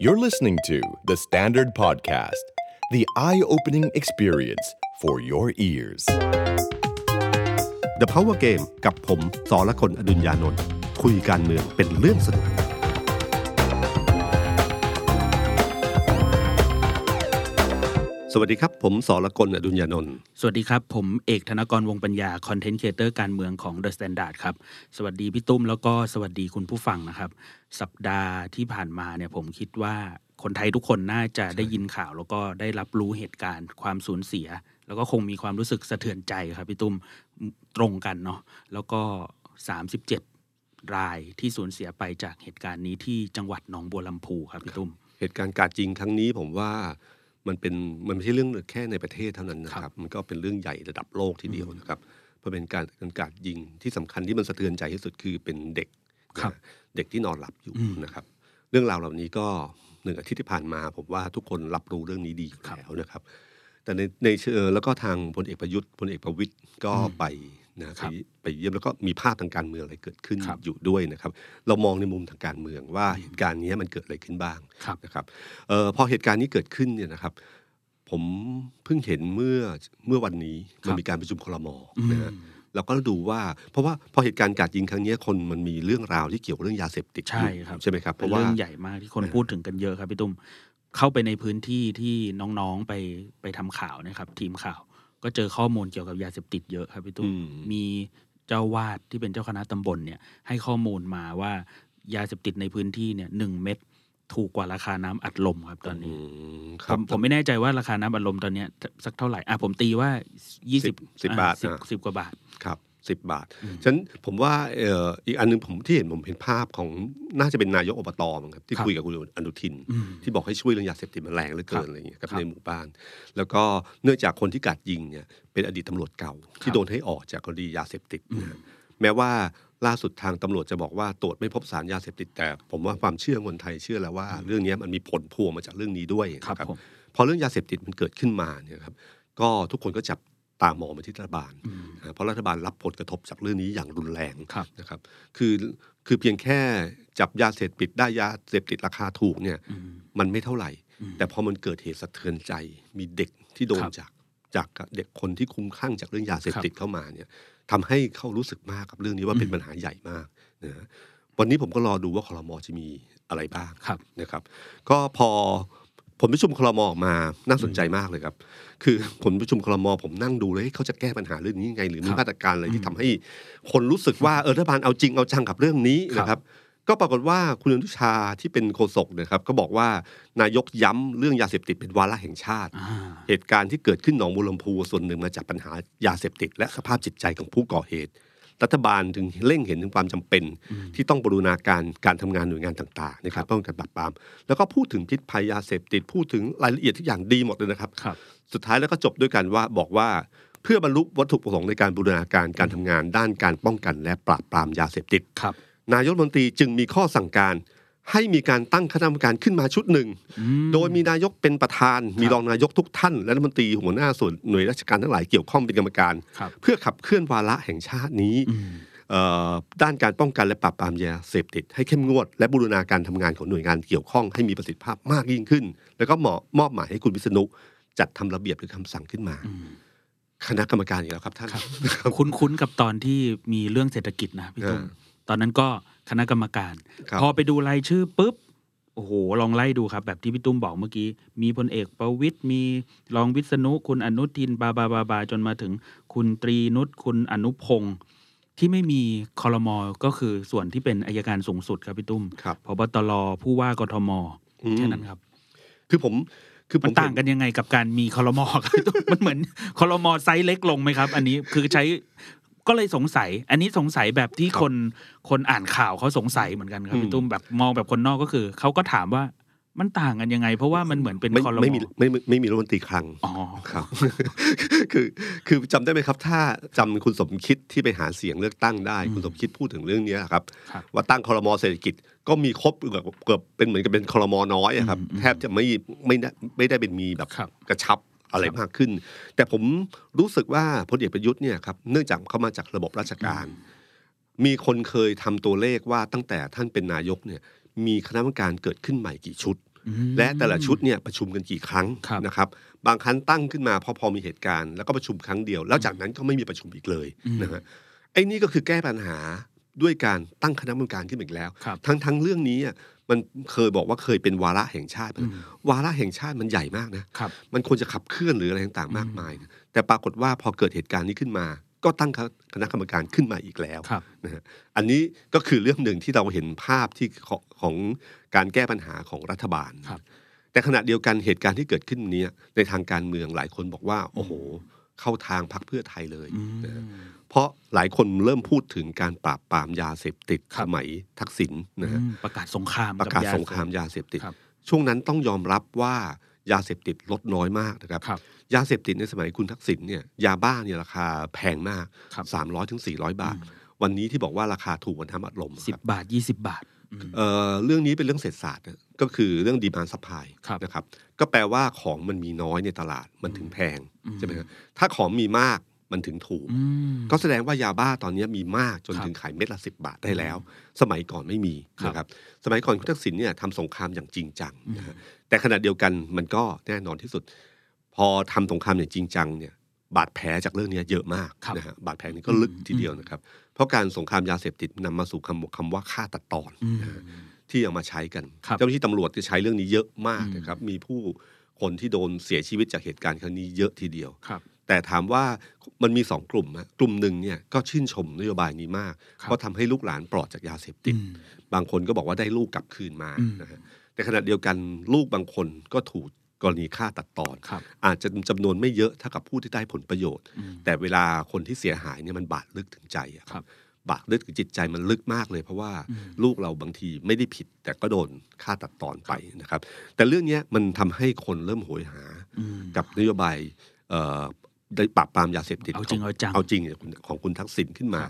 You're listening to The Standard Podcast, the eye opening experience for your ears. The Power Game กับผมสอละคนอดุญญานนท์คุยการเมืองเป็นเรื่องสนุก สวัสดีครับ ผมสอละคนอดุญญานนท์สวัสดีครับ ผมเอกธนกรวงปัญญาคอนเทนต์ครีเอเตอร์การเมืองของ The Standard ครับ สวัสดีพี่ตุ้มแล้วก็สวัสดีคุณผู้ฟังนะครับ สัปดาห์ที่ผ่านมาเนี่ยผมคิดว่าคนไทยทุกคนน่าจะได้ยินข่าว แล้วก็ได้รับรู้เหตุการณ์ความสูญเสีย แล้วก็คงมีความรู้สึกสะเทือนใจครับพี่ตุ้มตรงกันเนาะแล้วก็ 37 รายที่สูญเสียไปจากเหตุการณ์นี้ที่จังหวัดหนองบัวลำพูครับพี่ตุ้มเหตุการณ์การจริงครั้งนี้ผมว่า มันเป็นมันไม่ใช่เรื่องแค่ในประเทศเท่านั้นนะคครัรับบมันก็เป็นเรื่องใหญ่ระดับโลกทีเดียวนะครับเพราะเป็นการการการยิงที่สำคัญที่มันสะเทือนใจที่สุดคือเป็นเด็กครับนะเด็กที่นอนหลับอยู่อืมนะครับ เรื่องราวเหล่านี้ก็หนึ่งอาทิตย์ที่ผ่านมา ผมว่าทุกคนรับรู้เรื่องนี้ดีอยู่ครับแล้วนะครับ แต่ในในเชิงแล้วก็ทางพลเอกประยุทธ์พลเอกประวิตยก็ไป นะครัไปบไปเยี่ยมแล้วก็มีภาพทางการเมืองอะไรเกิดขึ้นครับอยู่ด้วยนะครับ เรามองในมุมทางการเมืองว่าเหตุการณ์นี้มันเกิดอะไรขึ้นบ้างครับนะครับเอ่อพอเหตุการณ์นี้เกิดขึ้นเนี่ยนะครับ ผมเพิ่งเห็นเมื่อเมื่อวันนี้ครับมันมีการประชุมคลมอืมนะฮะเราก็ดูว่าเพราะว่าพอเหตุการณ์การยิงครั้งเนี้ยคนมันมีเรื่องราวที่เกี่ยวกับเรื่องยาเสพติดใช่ครับใช่ไหมครับเพเป็นราะว่าเรื่องใหญ่มากที่คนเออพูดถึงกันเยอะครับพี่ตุ้มเข้าไปในพื้นที่ที่น้องๆไปไปทำข่าวนะครับ ทีมข่าว ก็เจอข้อมูลเกี่ยวกับยาเสพติดเยอะครับพี่ตุ้มอืมมีเจ้าวาดที่เป็นเจ้าคณะตำบลเนี่ยให้ข้อมูลมาว่ายาเสพติดในพื้นที่เนี่ยหนึ่งเม็ดถูกกว่าราคาน้ำอัดลมครับตอนนี้มคผรับมผมไม่แน่ใจว่าราคาน้ำอัดลมตอนเนี้ยสักเท่าไหร่อะผมตีว่ายี่สิบสิบบาทสิบอะสิบกว่าบาทครับ สิบบาท ฉะนั้นผมว่าเอ่ออีกอันหนึงผมที่เห็นผมเห็นภาพของน่าจะเป็นนายกอบตมั้งครับที่ครับคุยกับคุณอนุทินอืมที่บอกให้ช่วยเรื่องยาเสพติดมันแรงเหลือเกิครันบอะไรอย่างเงี้ยครับครับในหมู่บ้าน แล้วก็เนื่องจากคนที่กัดยิงเนี่ยเป็นอดีตตำรวจเก่าคที่รับโดนให้ออกจากคดียาเสพติดนะแม้ว่าล่าสุดทางตำรวจจะบอกว่าตรวจไม่พบสารยาเสพติดแต่ ผมว่าความเชื่อคนไทยเชื่อแล้วว่า เรื่องเนี้ยมันมีผลพวงมาจากเรื่องนี้ด้วยครับนะครับผมพอเรื่องยาเสพติดมันเกิดขึ้นมาเนี่ยครับก็ทุกคนก็จับ ตามองไปที่รัฐบาลอืมนะเพราะรัฐบาลรับผลกระทบจากเรื่องนี้อย่างรุนแรงครับนะครับ คือคือเพียงแค่จับยาเสพติดได้ยาเสพติดราคาถูกเนี่ยอืมมันไม่เท่าไหร่อืมแต่พอมันเกิดเหตุสะเทือนใจมีเด็กที่โดนครับจากจากเด็กคนที่คลุ้มคลั่งจากเรื่องยาเสพติดเข้ามาเนี่ยทำให้เขารู้สึกมากกับเรื่องนี้ว่าเป็นปัญหาใหญ่มากนะฮะวันนี้ผมก็รอดูว่าคลมจะมีอะไรบ้างครับนะครับ ก็พอผลประชุมคลมออกมาน่าสนใจมากเลยครับ คือผลประชุมคลมผมนั่งดูเลยเฮ้ยเขาจะแก้ปัญหาเรื่องนี้ยังไง หรือมีครับมาตรการอะไรอืที่มทำให้ คนรู้สึกว่าเออรัฐบาลเอาจริงเอาจังกับเรื่องนี้ครับนะครับ ก็ปรากฏว่าคุณอนุชาที่เป็นโฆษกนะครับก็บอกว่านายกย้ำเรื่องยาเสพติดเป็นวาระแห่งชาติอ่าเหตุการณ์ที่เกิดขึ้นหนองบัวลำพูส่วนหนึ่งมาจากปัญหายาเสพติด และสภาพจิตใจของผู้ก่อเหตุ รัฐบาลถึงเร่งเห็นถึงความจำเป็น ที่ต้องบรูรณาการการทำงานหน่วยงานต่างๆในการป้องกันปราบปราม แล้วก็พูดถึงพิษภัยยาเสพติดพูดถึงรายละเอียดทุกอย่างดีหมดเลยนะครับครับสุดท้ายแล้วก็จบด้วยกันว่าบอกว่าเพื่อบรรลุวัตถุประสงค์ในการบูรณาการการทำงานด้านการป้องกันและปราบปรามยาเสพติดครับนายกรัฐมนตรีจึงมีข้อสั่งการ ให้มีการตั้งคณะกรรมการขึ้นมาชุดหนึ่งอืมโดยมีนายกเป็นประธาน มีรองนายกทุกท่าน และรัฐมนตรีหัวหน้าส่วนหน่วยราชการทั้งหลายเกี่ยวข้องเป็นกรรมการครับเพื่อขับเคลื่อนวาระแห่งชาตินี้อืมเอ่อด้านการป้องกันและปราบปรามยาเสพติดให้เข้มงวด และบูรณาการทำงานของหน่วยงานเกี่ยวข้องให้มีประสิทธิภาพมากยิ่งขึ้น แล้วก็เหมาะมอบหมายให้คุณวิษณุจัดทำระเบียบหรือคำสั่งขึ้นมาอืมคณะกรรมการอีกแล้วครับท่านคุ้นๆกับตอนที่มีเรื่องเศรษฐกิจนะพี่ตุ้มอ่าตอนนั้นก็ คณะกรรมการครับพอไปดูรายชื่อปุ๊บโอ้โห ลองไล่ดูครับ แบบที่พี่ตุ้มบอกเมื่อกี้ มีพลเอกประวิตรมีรองวิษณุคุณอนุทินบาบาบาบาจนมาถึงคุณตรีนุชคุณอนุพงศ์ที่ไม่มีคอรมอก็คือส่วนที่เป็นอัยการสูงสุดครับพี่ตุ้มครับผบ.ตร.ผู้ว่ากทม.อืมแค่นั้นครับ คือผมคือผมันต่างกันยังไงกับการมีคอรมอครับพี่ตุ้มมันเหมือนครมอไซส์เล็กลงไหมครับ อันนี้คือใช้ ก็เลยสงสัย อันนี้สงสัยแบบที่คนคนอ่านข่าวเขาสงสัยเหมือนกันครับพี่ตุ้มแบบมองแบบคนนอกก็คือเขาก็ถามว่ามันต่างกันยังไง เพราะว่ามันเหมือนเป็นไม่คอรมอไม่มีไม่ไม่ไม่มีรัฐมนตรีคลังอ๋อครับ คือคือจำได้ไหมครับ ถ้าจำคุณสมคิดที่ไปหาเสียงเลือกตั้งได้ คุณสมคิดพูดถึงเรื่องเนี้ยครับครับ ว่าตั้งคอรมอเศรษฐกิจ ก็มีครบเกือบเกือบเป็นเหมือนกับเป็นคอรมอน้อยอะครับอืมแทบจะไม่ไม่ได้ไม่ได้เป็นมีแบบครับกระชับ อะไรครับมากขึ้น แต่ผมรู้สึกว่าพลเอกประยุทธ์เนี่ยครับเนื่องจากเขามาจากระบบราชการ มีคนเคยทำตัวเลขว่าตั้งแต่ท่านเป็นนายกเนี่ยมีคณะกรรมการเกิดขึ้นใหม่กี่ชุดอืมและแต่ละชุดเนี่ยประชุมกันกี่ครั้งครับนะครับบางครั้งตั้งขึ้นมาพอพอมีเหตุการณ์ แล้วก็ประชุมครั้งเดียว แล้วจากนั้นก็ไม่มีประชุมอีกเลยอืมนะฮะไอ้นี่ก็คือแก้ปัญหาด้วยการตั้งคณะกรรมการขึ้นมาอีกแล้วครับทั้งทั้งเรื่องนี้อะ มันเคยบอกว่าเคยเป็นวาระแห่งชาติอืมวาระแห่งชาติมันใหญ่มากนะครับมันควรจะขับเคลื่อนหรืออะไรต่างๆมากมายนะแต่ปรากฏว่าพอเกิดเหตุการณ์นี้ขึ้นมา ก็ตั้งคณะกรรมการขึ้นมาอีกแล้วครับนะฮะอันนี้ก็คือเรื่องหนึ่งที่เราเห็นภาพที่ของของการแก้ปัญหาของรัฐบาลครับแต่ขณะเดียวกันเหตุการณ์ที่เกิดขึ้นเนี้ยในทางการเมืองหลายคนบอกว่า โอ้โห เข้าทางพรรคเพื่อไทยเลยอืมนะฮะเพราะหลายคนเริ่มพูดถึงการปราบปรามยาเสพติดครัสบมัยทักษิณนะฮะอืมประกาศสงครามประกาศบยสงครามยาเสพติดครับช่วงนั้นต้องยอมรับว่ายาเสพติดลดน้อยมากนะครับครับยาเสพติดในสมัยคุณทักษิณเนี่ยยาบ้าเนี่ยราคาแพงมากครับ300ถึง400บาท วันนี้ที่บอกว่าราคาถูกกว่าน้ำอัดลมสิครับสิบบาทยี่สิบบาทอืม เอ่อเรื่องนี้เป็นเรื่องเศรษฐศาสตร์นะก็คือเรื่อง demand supply ครับนะครับ ก็แปลว่าของมันมีน้อยในตลาดมันถึงแพงอืมใช่ไหมครับถ้าของมีมากมันถึงถูกอืมก็แสดงว่ายาบ้าตอนนี้มีมากจนครับถึงขายเม็ดละสิบาทได้แล้ว สมัยก่อนไม่มีครับนะครับ สมัยก่อนคุณทักษิณเนี่ยทำสงครามอย่างจริงจังนะฮะแต่ขณะเดียวกันมันก็แน่นอนที่สุด พอทำสงครามอย่างจริงจังเนี่ยบาดแผลจากเรื่องนี้เยอะมากครับนะฮะบาดแผลนี้ก็ลึกทีเดียวนะครับ เพราะการสงครามยาเสพติดนำมาสู่คำคำว่าฆ่าตัดตอนอืมนะฮะที่เอามาใช้กันครับเจ้าหน้าที่ตำรวจจะใช้เรื่องนี้เยอะมากอืมนะครับ มีผู้คนที่โดนเสียชีวิตจากเหตุการณ์ครั้งนี้เยอะทีเดียวครับแต่ถามว่ามันมีสองกลุ่มนะกลุ่มหนึ่งเนี่ยก็ชื่นชมนโยบายนี้มากครับเพราะทำให้ลูกหลานปลอดจากยาเสพติดอืมบางคนก็บอกว่าได้ลูกกลับคืนมาอืมนะฮะแต่ขณะเดียวกันลูกบางคนก็ถูก กรณีฆ่าตัดตอนครับอาจจะจำนวนไม่เยอะเท่ากับผู้ที่ได้ผลประโยชน์อืมแต่เวลาคนที่เสียหายเนี่ยมันบาดลึกถึงใจอะครับบาดลึกถึงจิตใจมันลึกมากเลย เพราะว่าอืมลูกเราบางทีไม่ได้ผิด แต่ก็โดนฆ่าตัดตอนไปนะครับ แต่เรื่องเนี้ยมันทำให้คนเริ่มโหยหาอืมกับนโยบายเอ่อได้ปราบปรามยาเสพติดเอาจริงเอาจังเอาจริงเนี่ยของคุณทักษิณขึ้นมา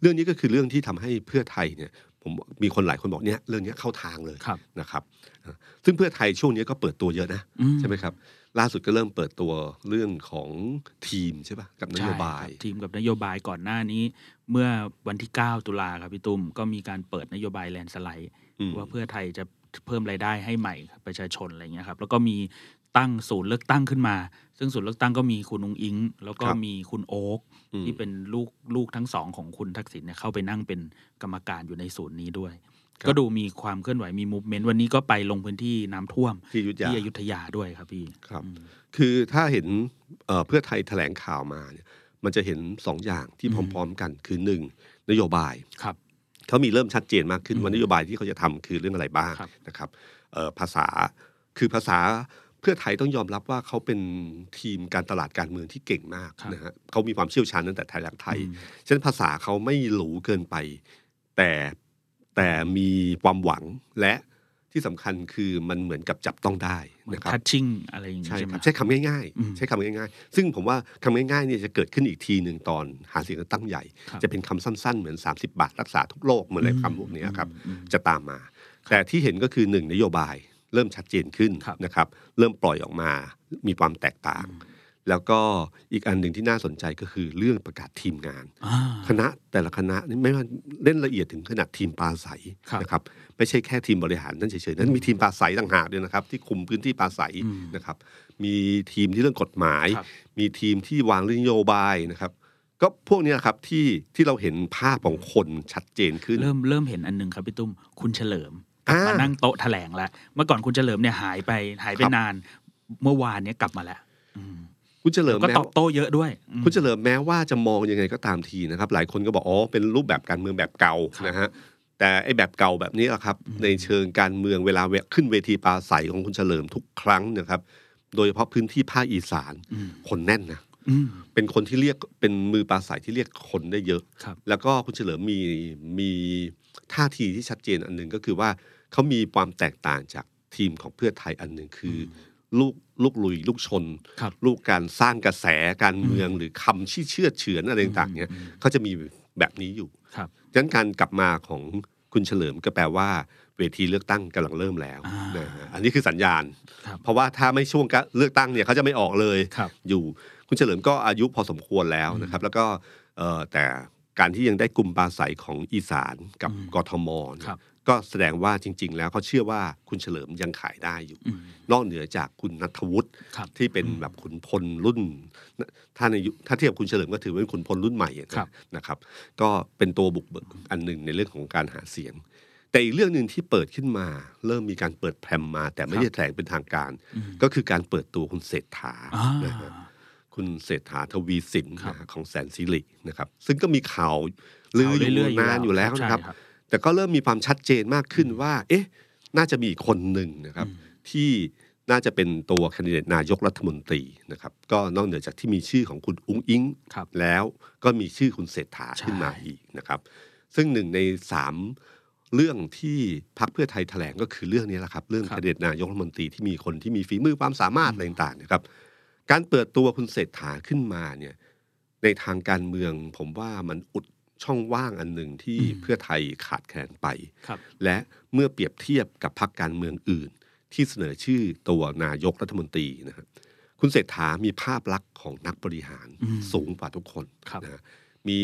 เรื่องนี้ก็คือเรื่องที่ทำให้เพื่อไทยเนี่ย ผมมีคนหลายคนบอกเนี่ยเรื่องนี้เข้าทางเลยครับนะครับอะซึ่งเพื่อไทยช่วงนี้ก็เปิดตัวเยอะนะอืใช่ไหมครับล่าสุดก็เริ่มเปิดตัวเรื่องของทีมใช่ปะกับนโยบายใช่ครับทีมกับนโยบายก่อนหน้านี้ เมื่อวันที่ 9 ตุลาครับพี่ตุ้มก็มีการเปิดนโยบายแลนสไลด์อืมว่าเพื่อไทยจะเพิ่มรายได้ให้ใหม่ประชาชนอะไรเงี้ยครับแล้วก็มี ตั้งศูนย์เลือกตั้งขึ้นมา ซึ่งศูนย์เลือกตั้งก็มีคุณองอิง แล้วก็ครับมีคุณโอ๊กอืมที่เป็นลูกลูกทั้งสองของคุณทักษิณเนี่ยเข้าไปนั่งเป็นกรรมการอยู่ในศูนย์นี้ด้วยครับก็ดูมีความเคลื่อนไหวมีมูฟเมนต์วันนี้ก็ไปลงพื้นที่น้ำท่วมที่อยุทธยาที่อยุธยาด้วยครับพี่ครับอืมคือถ้าเห็นเอ่อเพื่อไทยแถลงข่าวมาเนี่ยมันจะเห็นสองอย่างที่อืมพร้อม ๆ กันคือหนึ่งนโยบายครับเขามีเริ่มชัดเจนมากขึ้นอืมว่านโยบายที่เขาจะทำคือเรื่องอะไรบ้างครับนะครับเอ่อภาษาคือภาษา เพื่อไทยต้องยอมรับว่าเขาเป็นทีมการตลาดการเมืองที่เก่งมากครับนะฮะเขามีความเชี่ยวชาญตั้งแต่ไทยรักไทยอืมฉะนั้นภาษาเขาไม่หรูเกินไป แต่แต่มีความหวังและที่สำคัญคือมันเหมือนกับจับต้องได้เหมือนนะครับทัชชิ่งอะไรอย่างงี้ใช่ใช่ไหมครับใช้คำง่ายอืมๆใช้คำง่ายๆ ซึ่งผมว่าคำง่ายๆเนี่ยจะเกิดขึ้นอีกทีหนึ่งตอนหาเสียงเลือกตั้งใหญ่ครับจะเป็นคำสั้นๆ เหมือน 30 บาทรักษาทุกโรคเหมือนอะไรคำพวกเนี้ยครับอืมจะตามมา แต่ที่เห็นก็คือหนึ่งนโยบาย เริ่มชัดเจนขึ้นครับนะครับ เริ่มปล่อยออกมา มีความแตกต่าง แล้วก็อีกอันหนึ่งที่น่าสนใจก็คือเรื่องประกาศทีมงานอ่าคณะแต่ละคณะนี่ไม่ว่าเล่นละเอียดถึงขนาดทีมปลาใสครับนะครับ ไม่ใช่แค่ทีมบริหารนั่นเฉยๆนั้นมีทีมปลาใสต่างหากด้วยนะครับ ที่คุมพื้นที่ปลาใสอืมนะครับ มีทีมที่เรื่องกฎหมายครับมีทีมที่วางเรื่องนโยบายนะครับก็พวกเนี้ยครับที่ที่เราเห็นภาพของคนชัดเจนขึ้น เริ่มเริ่มเห็นอันหนึงครับพี่ตุ้มคุณเฉลิม กลับอ่ามมานั่งโต๊ะแถลงแล้วเมื่อก่อนคุณเฉลิมเนี่ยหายไปหายไปครับนานเมื่อวานเนี้ยกลับมาแล้วอืมคุณเฉลิมก็แม้ตอบโต้เยอะด้วยอืมคุณเฉลิมแม้ว่าจะมองยังไงก็ตามทีนะครับ หลายคนก็บอกอ๋อเป็นรูปแบบการเมืองแบบเก่าครับนะฮะแต่ไอ้แบบเก่าแบบนี้แหละครับ ในเชิงการเมืองเวลาขึ้นเวทีปราศัยของคุณเฉลิมทุกครั้งนะครับ โดยเฉพาะพื้นที่ภาคอีสานอืมคนแน่นนะอืมเป็นคนที่เรียกเป็นมือปราศัยที่เรียกคนได้เยอะครับแล้วก็คุณเฉลิมมีมี ท่าทีที่ชัดเจนอันหนึ่งก็คือว่าเขามีความแตกต่างจากทีมของเพื่อไทยอันหนึ่งคืออลูกลูกลุยลูกชนครับลูกการสร้างกระแสการเมืองหรือคำที่เชื่อดเฉือนอะไรต่างๆเนี่ยเขาจะมีแบบนี้อยู่ครับดังนั้นการกลับมาของคุณเฉลิมก็แปลว่าเวทีเลือกตั้งกำลังเริ่มแล้วอ่านนะฮะอันนี้คือสัญญาณครับเพราะว่าถ้าไม่ช่วงเลือกตั้งเนี่ยเขาจะไม่ออกเลยครับอยู่ คุณเฉลิมก็อายุพอสมควรแล้วนะครับ แล้วก็เอ่อแต่ การที่ยังได้กลุ่มปราศัยของอีสานกับอืมกทมเนี่ยครับก็แสดงว่าจริง ๆ แล้วเขาเชื่อว่าคุณเฉลิมยังขายได้อยู่อืมนอกเหนือจากคุณนัทวุฒิครับที่เป็นแบบขุนพลรุ่น ถ้าในยุคถ้าเทียบคุณเฉลิมก็ถือว่าเป็นขุนพลรุ่นใหม่นะครับนะครับ ก็เป็นตัวบุกเบิกอันหนึ่งในเรื่องของการหาเสียง แต่อีกเรื่องหนึ่งที่เปิดขึ้นมา เริ่มมีการเปิดแพรมมา แต่ไม่ได้แถลงเป็นทางการอืมก็คือการเปิดตัวคุณเศรษฐาอ่านะฮะ คุณเศรษฐาทวีสินครับนะฮะของแสนสิรินะครับ ซึ่งก็มีข่าวลืออยู่เรื่อยๆนานอยู่แล้วนะครับใช่แต่ก็เริ่มมีความชัดเจนมากขึ้นว่า เอ๊ะ น่าจะมีอีกคนหนึ่งนะครับอืมที่น่าจะเป็นตัวแคนดิเดตนายกรัฐมนตรีนะครับ ก็นอกเหนือจากที่มีชื่อของคุณอุ้งอิงครับแล้วก็มีชื่อคุณเศรษฐาใช่ขึ้นมาอีกนะครับ ซึ่งหนึ่งในสามเรื่องที่พรรคเพื่อไทยแถลงก็คือเรื่องนี้แหละครับ เรื่องครับแคนดิเดตนายกรัฐมนตรีที่มีคนที่มีฝีมือความสามารถอะไรต่างๆนะครับ การเปิดตัวคุณเศรษฐาขึ้นมาเนี่ยในทางการเมืองผมว่ามันอุดช่องว่างอันหนึ่งที่อืมเพื่อไทยขาดแคลนไปครับและเมื่อเปรียบเทียบกับพรรคการเมืองอื่น ที่เสนอชื่อตัวนายกรัฐมนตรีนะครับคุณเศรษฐามีภาพลักษณ์ของนักบริหารอืมสูงกว่าทุกคนครับนะฮะมี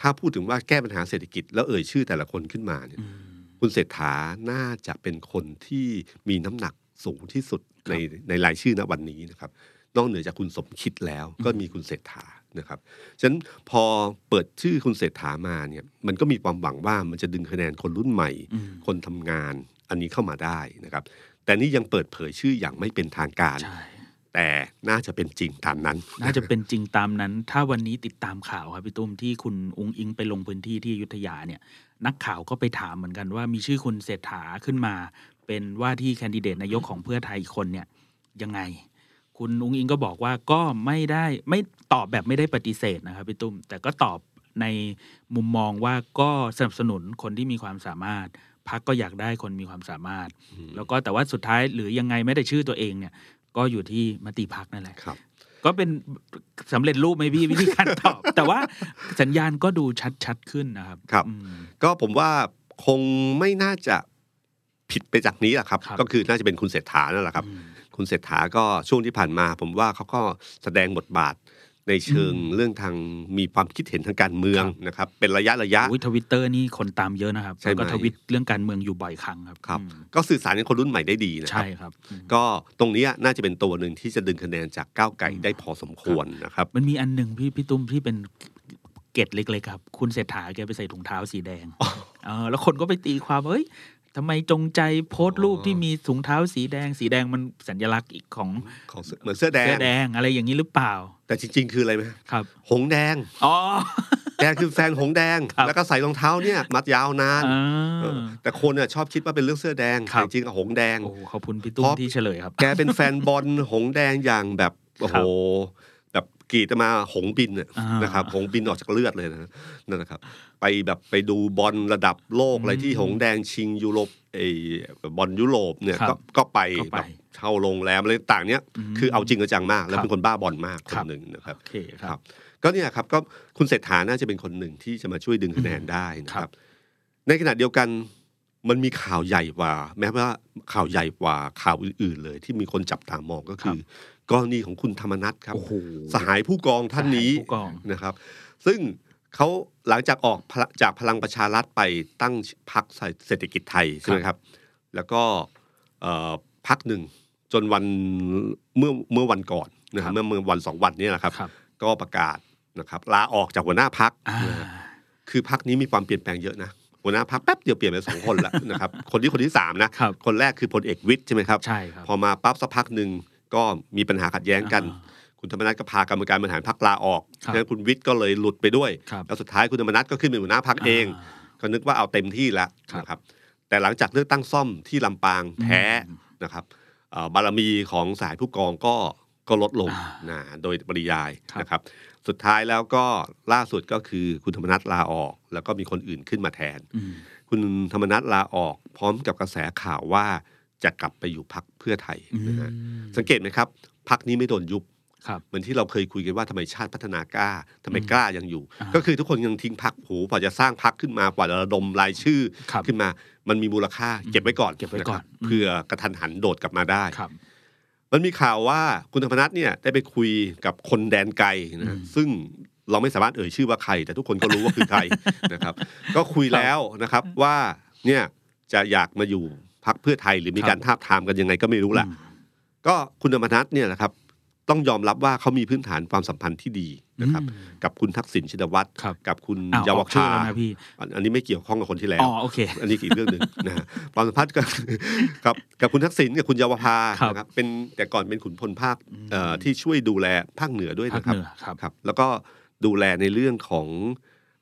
ถ้าพูดถึงว่าแก้ปัญหาเศรษฐกิจ แล้วเอ่ยชื่อแต่ละคนขึ้นมาเนี่ยอืมคุณเศรษฐาน่าจะเป็นคนที่มีน้ำหนักสูงที่สุดในในรายชื่อณวันนี้นะครับ นอกเหนือจากคุณสมคิดแล้วก็มีคุณเศรษฐานะครับฉะนั้นพอเปิดชื่อคุณเศรษฐามาเนี่ยมันก็มีความหวังว่ามันจะดึงคะแนนคนรุ่นใหม่อืมคนทำงานอันนี้เข้ามาได้นะครับ แต่นี่ยังเปิดเผยชื่ออย่างไม่เป็นทางการใช่แต่น่าจะเป็นจริงตามนั้น น่าจะเป็นจริงตามนั้น ถ้าวันนี้ติดตามข่าวครับพี่ตุ้มที่คุณอุ้งอิงไปลงพื้นที่ที่อยุธยาเนี่ย นักข่าวก็ไปถามเหมือนกันว่ามีชื่อคุณเศรษฐาขึ้นมา เป็นว่าที่แคนดิเดตนายกของเพื่อไทยอีกคนเนี่ยยังไง คุณอุ้งอิงก็บอกว่าก็ไม่ได้ไม่ตอบแบบไม่ได้ปฏิเสธนะครับพี่ตุ้ม แต่ก็ตอบในมุมมองว่าก็สนับสนุนคนที่มีความสามารถพักก็อยากได้คนมีความสามารถ แล้วก็แต่ว่าสุดท้ายหรือยังไงไม่ได้ชื่อตัวเองเนี่ย ก็อยู่ที่มติพักนั่นแหละครับก็เป็นสำเร็จรูปไหมพี่วิธีการตอบ แต่ว่าสัญญาณก็ดูชัดๆขึ้นนะครับครับอืมก็ผมว่าคงไม่น่าจะผิดไปจากนี้แหละครับครับ ก็คือน่าจะเป็นคุณเศรษฐานั่นแหละครับอืม คุณเศรษฐาก็ช่วงที่ผ่านมา ผมว่าเขาก็แสดงบทบาทในเชิงอืมเรื่องทางมีความคิดเห็นทางการเมืองครับนะครับ เป็นระยะระยะอุ้ยทวิตเตอร์นี่คนตามเยอะนะครับใช่ไหมแล้วก็ทวิตเรื่องการเมืองอยู่บ่อยครั้งครับครับอืมก็สื่อสารกับคนรุ่นใหม่ได้ดีนะครัใช่บครับอืมก็ตรงเนี้ยน่าจะเป็นตัวหนึ่งที่จะดึงคะแนนจากก้าวไกลอืมได้พอสมควรนะครับ มันมีอันหนึ่งพี่พี่ตุ้มที่เป็นเกตเล็กๆครับ คุณเศรษฐาแกไปใส่ถุงเท้าสีแดงเออแล้วคนก็ไปตีความว่าเฮ้ย ทำไมจงใจโพสต์รูปที่มีถุงเท้าสีแดง สีแดงมันสัญลักษณ์อีกของของเสื้อเหมือนเสื้อแดเสื้องแดงอะไรอย่างนี้หรือเปล่า แต่จริง ๆ คืออะไรไหมครับ หงแดงอ๋อแกคือแฟนหงแดงครับแล้วก็ใส่รองเท้าเนี่ย มัดยาวนานอ่าเออแต่คนเนี่ยชอบคิดว่าเป็นเรื่องเสื้อแดงครับแต่จริงๆอะหงแดงโอ้ขอบคุณพี่ตุ้เพมราะที่เฉลยครับ แกเป็นแฟนบอลหงแดงอย่างแบบโอ้โหครับแบบ กรีดมาหงบินน่ะอ่านนะครับ หงบินออกจากเลือดเลยนะนั่นนะครับ ไปแบบไปดูบอลระดับโลกอืมอะไรที่หงแดงชิงยุโรปไอ้บอลยุโรปเนี่ยครับก็ก็ไปก็ไปแบบเช่าโรงแรมอะไรต่างเนี้ยอืมคือเอาจริงเอาจังมาก แล้วครับเป็นคนบ้าบอลมากคครันบหนึ่งนะครับโอเคครับ ก็เนี่ยครับก็คุณเศรษฐาน่าจะเป็นคนหนึ่งที่จะมาช่วยดึงคะแนนได้นะคครัรับบในขณะเดียวกันมันมีข่าวใหญ่กว่า แม้ว่าข่าวใหญ่กว่าข่าวอื่นๆเลย ที่มีคนจับตามองก็คือ กรณีของคุณธรรมนัทครับโอ้โหสหายผู้กองท่านนี้สหายผู้กองนะครับ ซึ่งเขาหลังจากออกพละจากพลังประชารัฐไปตั้งพรรคเศรษฐกิจไทยใช่ไหมครับ แล้วก็เอ่อพักหนึ่งจนวันเมื่อเมื่อวันก่อนนะคครัรับบเมื่อเมื่อวันสองวันเนี้แหละครับครับ ก็ประกาศนะครับลาออกจากหัวหน้าพักอ่าคือพักนี้มีความเปลี่ยนแปลงเยอะนะหัวหน้าพักแป๊บเดียวเปลี่ยนไปสองคนแล้วนะครับ คนที่คนที่สามนะครับคนแรกคือพลเอกวิทย์ใช่ไหมครับใช่ครับพอมาปั๊บสักพักหนึ่ง ก็มีปัญหาขัดแย้งกันอ่าคุณธรรมนัฐก็พากรรมการบริหารพักลาออกครับฉะนั้นคุณวิทย์ก็เลยหลุดไปด้วยครับแล้วสุดท้ายคุณธรรมนัฐก็ขึ้นเป็นหัวหน้าพักเอง ก็นึกว่าเอาเต็มที่แล้วครับนะครับ แต่หลังจากเลือกตั้งซ่อมที่ลำปางแพ้อืมนะครับเอ่อบารมีของสายผู้กองก็ก็ลดลงอ่านะโดยปริยายครับนะครับ สุดท้ายแล้วก็ล่าสุดก็คือคุณธรรมนัฐลาออก แล้วก็มีคนอื่นขึ้นมาแทนอืมคุณธรรมนัฐลาออก พร้อมกับกระแสข่าวว่า จะกลับไปอยู่พักเพื่อไทยนะฮะสังเกตไหมครับพักนี้ไม่โดนยุบครับเหมือนที่เราเคยคุยกันว่าทำไมชาติพัฒนากล้าทำไมอืมกล้ายังอยู่อ่าก็คือทุกคนยังทิ้งพักโหกว่าจะสร้างพักขึ้นมากว่าจะระดมรายชื่อครับขึ้นมา มันมีมูลค่า เก็บไว้ก่อนเก็บไว้ก่อนะครัเพื่อกระทันหันโดดกลับมาได้ครับ มันมีข่าวว่าคุณธรรมนัฐเนี่ยได้ไปคุยกับคนแดนไกลนะอืมซึ่งเราไม่สามารถเอ่ยชื่อว่าใคร แต่ทุกคนก็รู้ว่าคือใครนะครับ ก็คุยแล้วนะครับว่าเนี่ยจะอยากมาอยู่ พักเพื่อไทยหรือมีการทาบทามกันยังไงก็ไม่รู้แหละอืมก็คุณธรรมนัฐเนี่ยนะครับ ต้องยอมรับว่าเขามีพื้นฐานความสัมพันธ์ที่ดีนะครับอืมกับคุณทักษิณชินวัตรครับกับคุณอ้าวเยาวออกชื่อภาแล้วนะพี่อันอันนี้ไม่เกี่ยวข้องกับคนที่แล้วอ๋อโอเคอันนี้อีกเรื่องหนึ่งนะฮะความสัมพันธ์กับกับกับคุณทักษิณกับคุณเยาวภาครับนะครับเป็นแต่ก่อนเป็นขุนพลภาคเอ่อที่ช่วยดูแลภาคเหนือด้วยภาคนะครับเหนือครับครับ แล้วก็ดูแลในเรื่องของ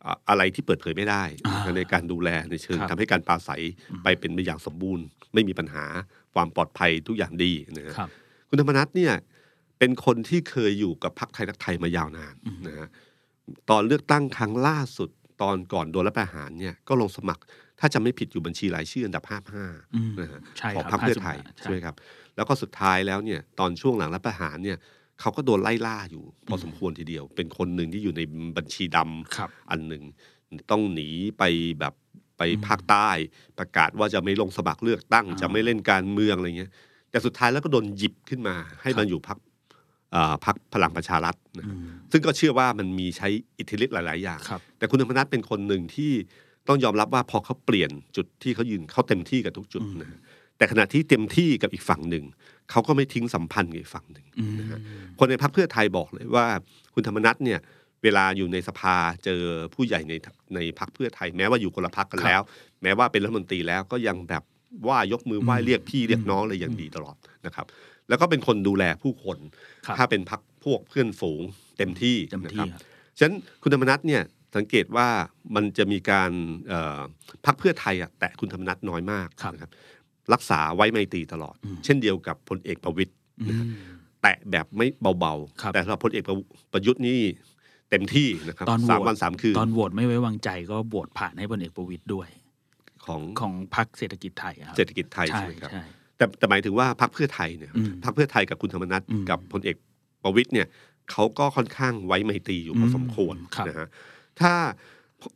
อะอะไรที่เปิดเผยไม่ได้อ่าในการดูแลในเชิงครับทำให้การปราศัยไปเป็นไปอย่างสมบูรณ์ ไม่มีปัญหาความปลอดภัยทุกอย่างดีนะฮะครับคุณธรรมนัฐเนี่ยเป็นคนที่เคยอยู่กับพรรคไทยรักไทยมายาวนานอืมนะฮะตอนเลือกตั้งครั้งล่าสุดตอนก่อนโดนรัฐประหารเนี่ยก็ลงสมัครถ้าจำไม่ผิดอยู่บัญชีรายชื่ออันดับ 55อืมนะฮะใช่ของคพรรัรคเพื่อไทย55ใช่ไหมครับแล้วก็สุดท้ายแล้วเนี่ยตอนช่วงหลังรัฐประหารเนี่ย เขาก็โดนไล่ล่าอยู่ พอสมควรทีเดียว เป็นคนหนึ่งที่อยู่ในบัญชีดำครับอันหนึ่งต้องหนีไปแบบไปอืมภาคใต้ ประกาศว่าจะไม่ลงสมัครเลือกตั้งอ่าจะไม่เล่นการเมืองอะไรเงี้ย แต่สุดท้ายแล้วก็โดนหยิบขึ้นมา ให้ครับมาอยู่พักพักพลังประชารัฐนะอืมซึ่งก็เชื่อว่ามันมีใช้อิทธิฤทธิ์หลาย ๆ อย่างครับแต่คุณธรรมนัฐเป็นคนหนึ่งที่ต้องยอมรับว่าพอเขาเปลี่ยนจุดที่เขายืนเขาเต็มที่กับทุกจุดอืมนะฮะแต่ขณะที่เต็มที่กับอีกฝั่งหนึ่ง เขาก็ไม่ทิ้งสัมพันธ์กับอีกฝั่งหนึ่งอืมนะฮะคนในพรรคเพื่อไทยบอกเลยว่า คุณธรรมนัฐเนี่ย เวลาอยู่ในสภาเจอผู้ใหญ่ในในพรรคเพื่อไทยแม้ว่าอยู่คนละพรรคกันแล้ว แม้ว่าเป็นรัฐมนตรีแล้วก็ยังแบบว่ายกมือไหว้อืมเรียกพี่เรียกน้องเลยอย่างดีตลอดนะครับ แล้วก็เป็นคนดูแลผู้คนครับถ้าเป็นพรรคพวกเพื่อนฝูงเต็มที่เต็มนะที่ครับครับฉะนั้นคุณธรรมนัฐเนี่ยสังเกตว่ามันจะมีการเอ่อพรรคเพื่อไทยอะแตะคุณธรรมนัฐน้อยมากครับนะครับ รักษาไว้ไมตรีตลอดอืมเช่นเดียวกับพลเอกประวิตยอืมแตะแบบไม่เบาครับๆแต่สำหรับพลเอกประประยุทธ์นี่เต็มที่นะครับตอนโหวตสามวันสามคืนตอนโหวตไม่ไว้วางใจก็โหวตผ่านให้พลเอกประวิตยด้วย ของของพรรคเศรษฐกิจไทยครับเศรษฐกิจไทยใช่ใช่ไหมครับใช่แต่แต่หมายถึงว่าพรรคเพื่อไทยเนี่ยอืมพรรคเพื่อไทยกับคุณธรรมนัฐอืมกับพลเอกประวิตยเนี่ยเขาก็ค่อนข้างไว้ไมตรีอยู่พอสมควรครับนะฮะถ้า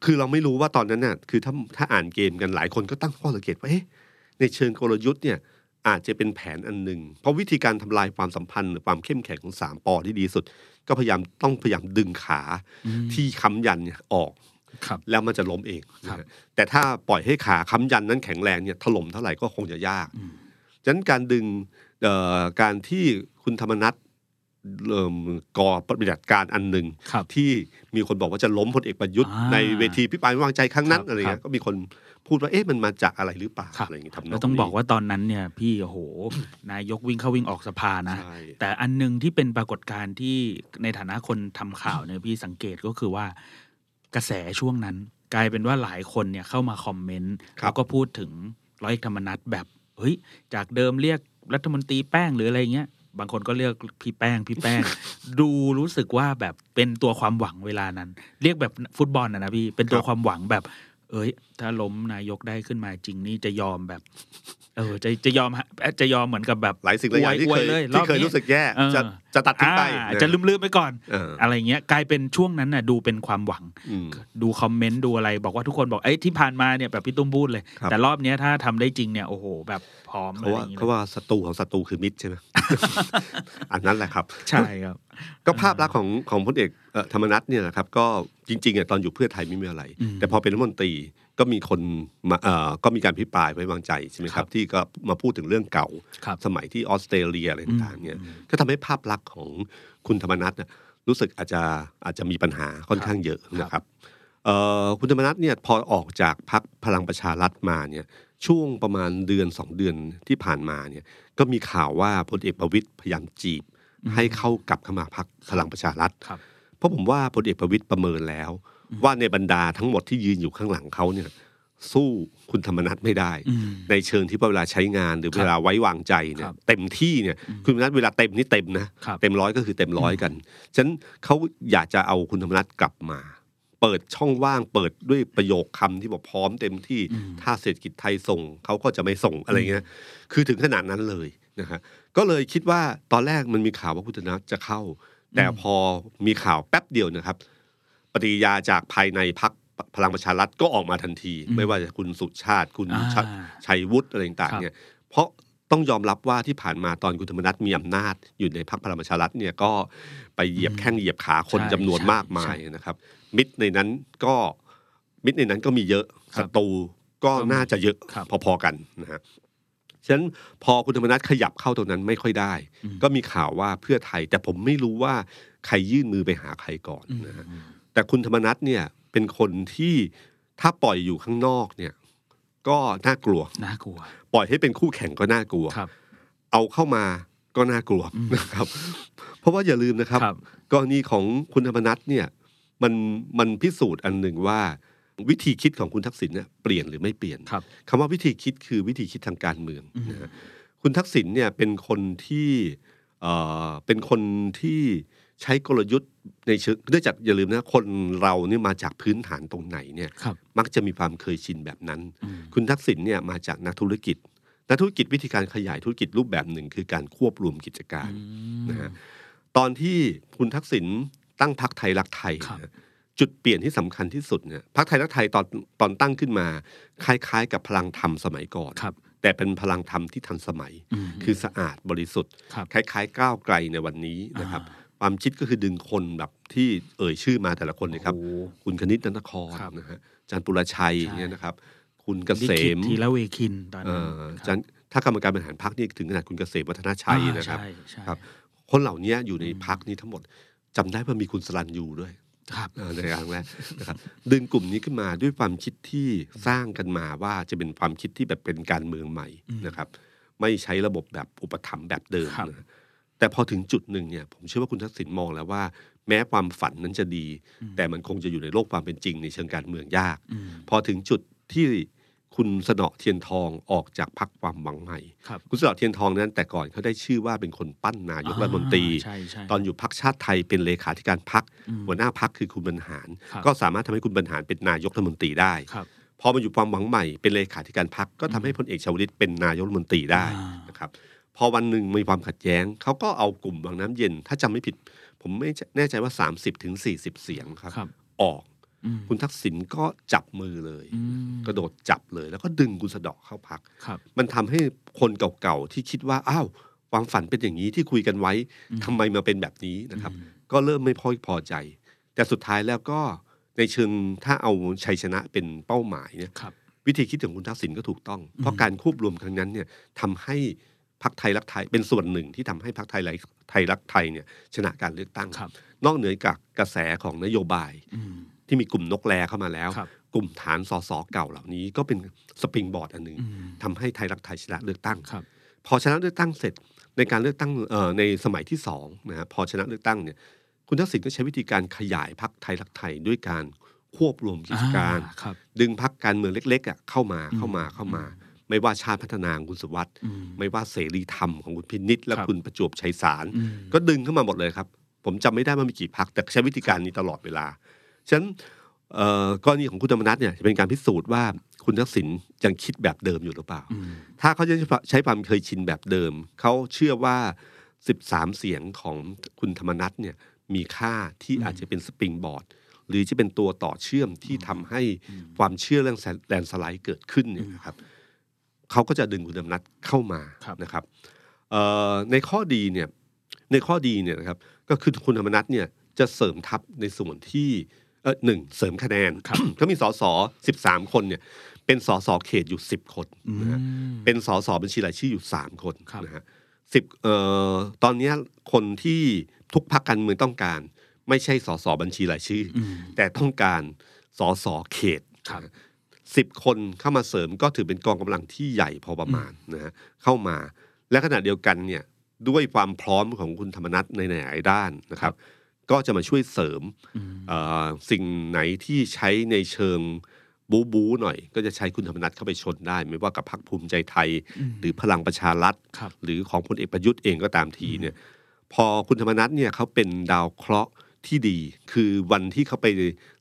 คือเราไม่รู้ว่าตอนนั้นน่ะคือถ้าถ้าอ่านเกมกันหลายคนก็ตั้งข้อสังเกตว่าเอ๊ะ ในเชิงกลยุทธ์เนี่ยอาจจะเป็นแผนอันหนึ่งเพราะวิธีการทำลายความสัมพันธ์หรือความเข้มแข็งของสามปอที่ดีที่สุด ก็พยายามต้องพยายามดึงขาอืมที่ค้ำยันเนี่ยออกครับแล้วมันจะล้มเองครับนะฮะแต่ถ้าปล่อยให้ขาค้ำยันนั้นแข็งแรงเนี่ยถล่มเท่าไหร่ก็คงจะยากอืมฉะนั้นการดึงเอ่อการที่คุณธรรมนัฐเริ่มก่อปฏิบัติการอันหนึ่งครับที่มีคนบอกว่าจะล้มพลเอกประยุทธ์อ่าในเวทีพิปรายไม่วางใจครั้งนั้นครับอะไรคเงี้รัยบก็มีคน พูดว่าเอ๊ะมันมาจากอะไรหรือเปล่าครับอะไรอย่างงี้ทำนแล้วต้องนี้บอกว่าตอนนั้นเนี่ย พี่โอ้โห นายกวิ่งเข้าวิ่งออกสภานะใช่แต่อันหนึงที่เป็นปรากฏการณ์ที่ในฐานะคนทำข่าวเนี่ยพี่สังเกตก็คือว่ากระแสช่วงนั้น กลายเป็นว่าหลายคนเนี่ยเข้ามาคอมเมนต์ครับแล้วก็พูดถึงร้อยเอกธรรมนัฐแบบเฮ้ยจากเดิมเรียกรัฐมนตรีแป้งหรืออะไรเงี้ยบางคนก็เรียกพี่แป้งพี่แป้ง ดูรู้สึกว่าแบบเป็นตัวความหวังเวลานั้น เรียกแบบฟุตบอลนะนะพี่เป็นตัวความหวังแบบ เอ้ย ถ้าล้มนายกได้ขึ้นมาจริงนี่จะยอมแบบ เออ จะจะยอมฮะจะยอมเหมือนกับแบบหลายสิ่งหลายอย่างที่อวเคยยเลยที่เคยรอบนี้รู้สึกแย่เออจะจะตัดทิ้งไปอ่านะจะลืมๆไปก่อนเอออะไรเงี้ยกลายเป็นช่วงนั้นน่ะดูเป็นความหวังอืมดูคอมเมนต์ดูอะไรบอกว่าทุกคนบอกเอ้ยที่ผ่านมาเนี่ยแบบพี่ตุ้มพูดเลยครับแต่รอบเนี้ยถ้าทำได้จริงเนี่ยโอ้โห แบบพร้อมเขาอะไรอว่าย่างเงี้ยเขาว่าศัตรูของศัตรูคือมิตรใช่ไหมอันนั้นแหละครับ ใช่ครับ ก็ภาพลักษณ์ของของพลเอกเอ่อธรรมนัฐเนี่ยนะครับ ก็จริงๆอะตอนอยู่เพื่อไทยไม่มีอะไรอืมแต่พอเป็นรัฐมนตรี ก็มีคนมาเอ่อก็มีการพิปรายไว้วางใจใช่ไหมคครัรับบที่ก็มาพูดถึงเรื่องเก่าครับสมัยที่ออสเตรเลียอะไรต่างๆเนี่ยอืมก็ทำให้ภาพลักษณ์ของคุณธรรมนัฐเนี่ยรู้สึกอาจจะอาจจะมีปัญหาค่อนข้างเยอะนะครับเอ่อคุณธรรมนัฐเนี่ยพอออกจากพรรคพลังประชารัฐมาเนี่ยช่วงประมาณเดือนสองเดือนที่ผ่านมาเนี่ยก็มีข่าวว่าพลเอกประวิตยพยายามจีบ ให้เข้ากลับเข้ามาพักพลังประชารัฐครับเพราะผมว่าพลเอกประวิตยประเมินแล้ว ว่าในบรรดาทั้งหมดที่ยืนอยู่ข้างหลังเขาเนี่ย สู้คุณธรรมนัฐไม่ได้อืมในเชิงที่ว่าเวลาใช้งานหรือครับเวลาไว้วางใจเนี่คยรับเต็มที่เนี่ยคุณธรรมนัฐเวลาเต็มนี่เต็มนะครับเต็มร้อยก็คือเต็มร้อยกันฉะนั้นเขาอยากจะเอาคุณธรรมนัฐกลับมา เปิดช่องว่างเปิดด้วยประโยคคำที่บอกพร้อมเต็มที่อืมถ้าเศรษฐกิจไทยส่งเขาก็จะไม่ส่งอะไรเงี้ยคือถึงขนาดนั้นเลยนะฮะก็เลยคิดว่าตอนแรกมันมีข่าวว่าคุณธรรมนัฐจะเข้า แต่พอมีข่าวแป๊บเดียวนะครับ ปฏิกิริยาจากภายในพักพลังประชารัฐก็ออกมาทันทีอืมไม่ว่าจะคุณสุชาติคุณอ่าชชัยวุฒิอะไรต่างครับๆเนี่ยเพราะต้องยอมรับว่าที่ผ่านมาตอนคุณธรรมนัฐมีอำนาจอยู่ในพรรคพลังประชารัฐเนี่ยก็ไปเหยียบแข้งเหยียบขาคนใช่จำนวนใช่มากมายใช่นะครับ มิตรในนั้นก็มิตรในนั้นก็มีเยอะครับศัตรูก็น่าจะเยอะครับพอๆกันนะฮะฉะนั้นพอคุณธรรมนัฐขยับเข้าตรงนั้นไม่ค่อยได้ ก็มีข่าวว่าเพื่อไทย แต่ผมไม่รู้ว่าใครยื่นมือไปหาใครก่อนนะฮะ แต่คุณธรรมนัฐเนี่ยเป็นคนที่ถ้าปล่อยอยู่ข้างนอกเนี่ย ก็น่ากลัว น่ากลัว ปล่อยให้เป็นคู่แข่งก็น่ากลัวครับ เอาเข้ามาก็น่ากลัวนะครับ เพราะว่าอย่าลืมนะครับครับกรณีของคุณธรรมนัฐเนี่ยมันมันพิสูจน์อันหนึ่งว่าวิธีคิดของคุณทักษิณเนี่ยเปลี่ยนหรือไม่เปลี่ยนครับคำว่าวิธีคิดคือวิธีคิดทางการเมืองนะฮะคุณทักษิณเนี่ยเป็นคนที่เอ่อเป็นคนที่ ใช้กลยุทธ์ในเชิงเนื่องจากอย่าลืมนะคนเราเนี่ยมาจากพื้นฐานตรงไหนเนี่ยครับมักจะมีความเคยชินแบบนั้นอืมคุณทักษิณเนี่ยมาจากนักธุรกิจนักธุรกิจวิธีการขยายธุรกิจรูปแบบหนึ่งคือการควบรวมกิจการอืมนะฮะตอนที่คุณทักษิณตั้งพรรคไทยรักไทยครับนะจุดเปลี่ยนที่สำคัญที่สุดเนี่ยพรรคไทยรักไทยตอนตอนตั้งขึ้นมา คล้ายๆ กับพลังธรรมสมัยก่อนครับแต่เป็นพลังธรรมที่ทันสมัยอืมคือสะอาดบริสุทธิ์ครับคล้ายๆ ก้าวไกลในวันนี้นะครับอ่า ความคิดก็คือดึงคนแบบที่เอ่ยชื่อมาแต่ละคนเลยครับโอ้โหคุณคณิตนันทครครับนะฮะอาจารย์ปุรชัยใช่เนี่ยนะครับ คุณเกลิษขิตมทีละเวคินตอนเอ่นั้นอครับอาจารย์ถ้ากรรมการบริหารพรรคนี่ถึงขนาดคุณเกษมวัฒนาชัยอ่านะครับใช่ใช่ครับ คนเหล่านี้อยู่ในพักนี้ทั้งหมดจำได้ว่ามีคุณสรันยูด้วยครับเออในครั้งแรกนะครับดึงกลุ่มนี้ขึ้นมาด้วยความคิดที่สร้างกันมาว่าจะเป็นความคิดที่แบบเป็นการเมืองใหม่นะครับ ไม่ใช้ระบบแบบอุปถัมภ์แบบเดิมครับนะ แต่พอถึงจุดหนึ่งเนี่ยผมเชื่อว่าคุณทักษิณมองแล้วว่า แม้ความฝันนั้นจะดี แต่มันคงจะอยู่ในโลกความเป็นจริงในเชิงการเมืองยากอืมพอถึงจุดที่คุณสนอเทียนทองออกจากพักความหวังใหม่ครับคุณสนอเทียนทองนั้นแต่ก่อนเขาได้ชื่อว่าเป็นคนปั้นนายกรัฐมนตรีใช่ใช่ตอนอยู่พักชาติไทยเป็นเลขาธิการพักอืมหัวหน้าพักคือคุณบรรหารครับก็สามารถทำให้คุณบรรหารเป็นนายกรัฐมนตรีได้ครับพอมาอยู่ความหวังใหม่เป็นเลขาธิการพักก็ทำให้พลเอกชวลิตเป็นนายกรัฐมนตรีได้อ่านนะครับ พอวันหนึ่งมีความขัดแย้ง เขาก็เอากลุ่มบางน้ำเย็น ถ้าจำไม่ผิด ผมไม่แน่ใจว่า 30ถึง40เสียงครับครับออกอืมคุณทักษิณก็จับมือเลยอืมกระโดดจับเลย แล้วก็ดึงคุณสะเดอกเข้าพักครับมันทำให้คนเก่าๆที่คิดว่าอ้าวความฝันเป็นอย่างนี้ที่คุยกันไว้ทำไมมาเป็นแบบนี้นะครับ ก็เริ่มไม่พอพอใจ แต่สุดท้ายแล้วก็ในเชิงถ้าเอาชัยชนะเป็นเป้าหมายเนี่ยครับวิธีคิดของคุณทักษิณก็ถูกต้อง เพราะการควบรวมครั้งนั้นเนี่ยทำให้ พรรคไทยรักไทยเป็นส่วนหนึ่งที่ทำให้พรรคไทยรักไทยรักไทยเนี่ยชนะการเลือกตั้งครับนอกเหนือจากกระแสของนโยบายอืมที่มีกลุ่มนกแรเข้ามาแล้วครับกลุ่มฐานสสเก่าเหล่านี้ก็เป็นสปริงบอร์ดอันหนึ่งอืมทำให้ไทยรักไทยชนะเลือกตั้งครับพอชนะเลือกตั้งเสร็จในการเลือกตั้งเอ่อในสมัยที่สองนะฮะพอชนะเลือกตั้งเนี่ยคุณทักษิณก็ใช้วิธีการขยายพรรคไทยรักไทยด้วยการควบรวมกิจการอ่ครับดึงพรรคการเมืองเล็กๆอะเข้ามาอืมเข้ามาเข้ามา ไม่ว่าชาติพัฒนาของคุณสุวัสด์อืมไม่ว่าเสรีธรรมของคุณพินิษและครับคุณประจวบชัยสารอืมก็ดึงเข้ามาหมดเลยครับ ผมจำไม่ได้ว่ามีกี่พรรคแต่ใช้วิธีการนี้ตลอดเวลาฉะนั้นเอ่อกรณีของคุณธรรมนัฐเนี่ยจะเป็นการพิสูจน์ว่าคุณทักษิณยังคิดแบบเดิมอยู่หรือเปล่าอืมถ้าเขาจะใช้ความเคยชินแบบเดิม เขาเชื่อว่า 13 เสียงของคุณธรรมนัฐเนี่ยมีค่าที่อาจจะเป็นสปริงบอร์ดหรือจะเป็นตัวต่อเชื่อมที่ทำให้ความเชื่อเรื่องแลนด์สไลด์เกิดขึ้นเนี่ยนะครับ เขาก็จะดึงคุณธรรมนัฐเข้ามาครับนะครับเอ่อในข้อดีเนี่ยในข้อดีเนี่ยนะครับก็คือคุณธรรมนัฐเนี่ยจะเสริมทัพในส่วนที่เออหนึ่งเสริมคะแนนครับก็มีสสสิบสามคนเนี่ยเป็นสสเขตอยู่สิบคนอืมนะฮะเป็นสสบัญชีรายชื่ออยู่สามคนครับนะฮะสิบเอ่อตอนเนี้ยคนที่ทุกพรรคการเมืองต้องการ ไม่ใช่สสบัญชีรายชื่อออืมแต่ต้องการสสเขต ครับสิบคนเข้ามาเสริมก็ถือเป็นกองกำลังที่ใหญ่พอประมาณนะฮะเข้ามา และขณะเดียวกันเนี่ยด้วยความพร้อมของคุณธรรมนัฐในหลายๆด้านนะครับ ก็จะมาช่วยเสริมอืมเอ่อสิ่งไหนที่ใช้ในเชิงบูบูหน่อย ก็จะใช้คุณธรรมนัฐเข้าไปชนได้ ไม่ว่ากับพรรคภูมิใจไทย หรือพลังประชารัฐครับหรือของพลเอกประยุทธ์เองก็ตามทีเนี่ยพอคุณธรรมนัฐเนี่ยเขาเป็นดาวเคราะห์ที่ดี คือวันที่เขาไป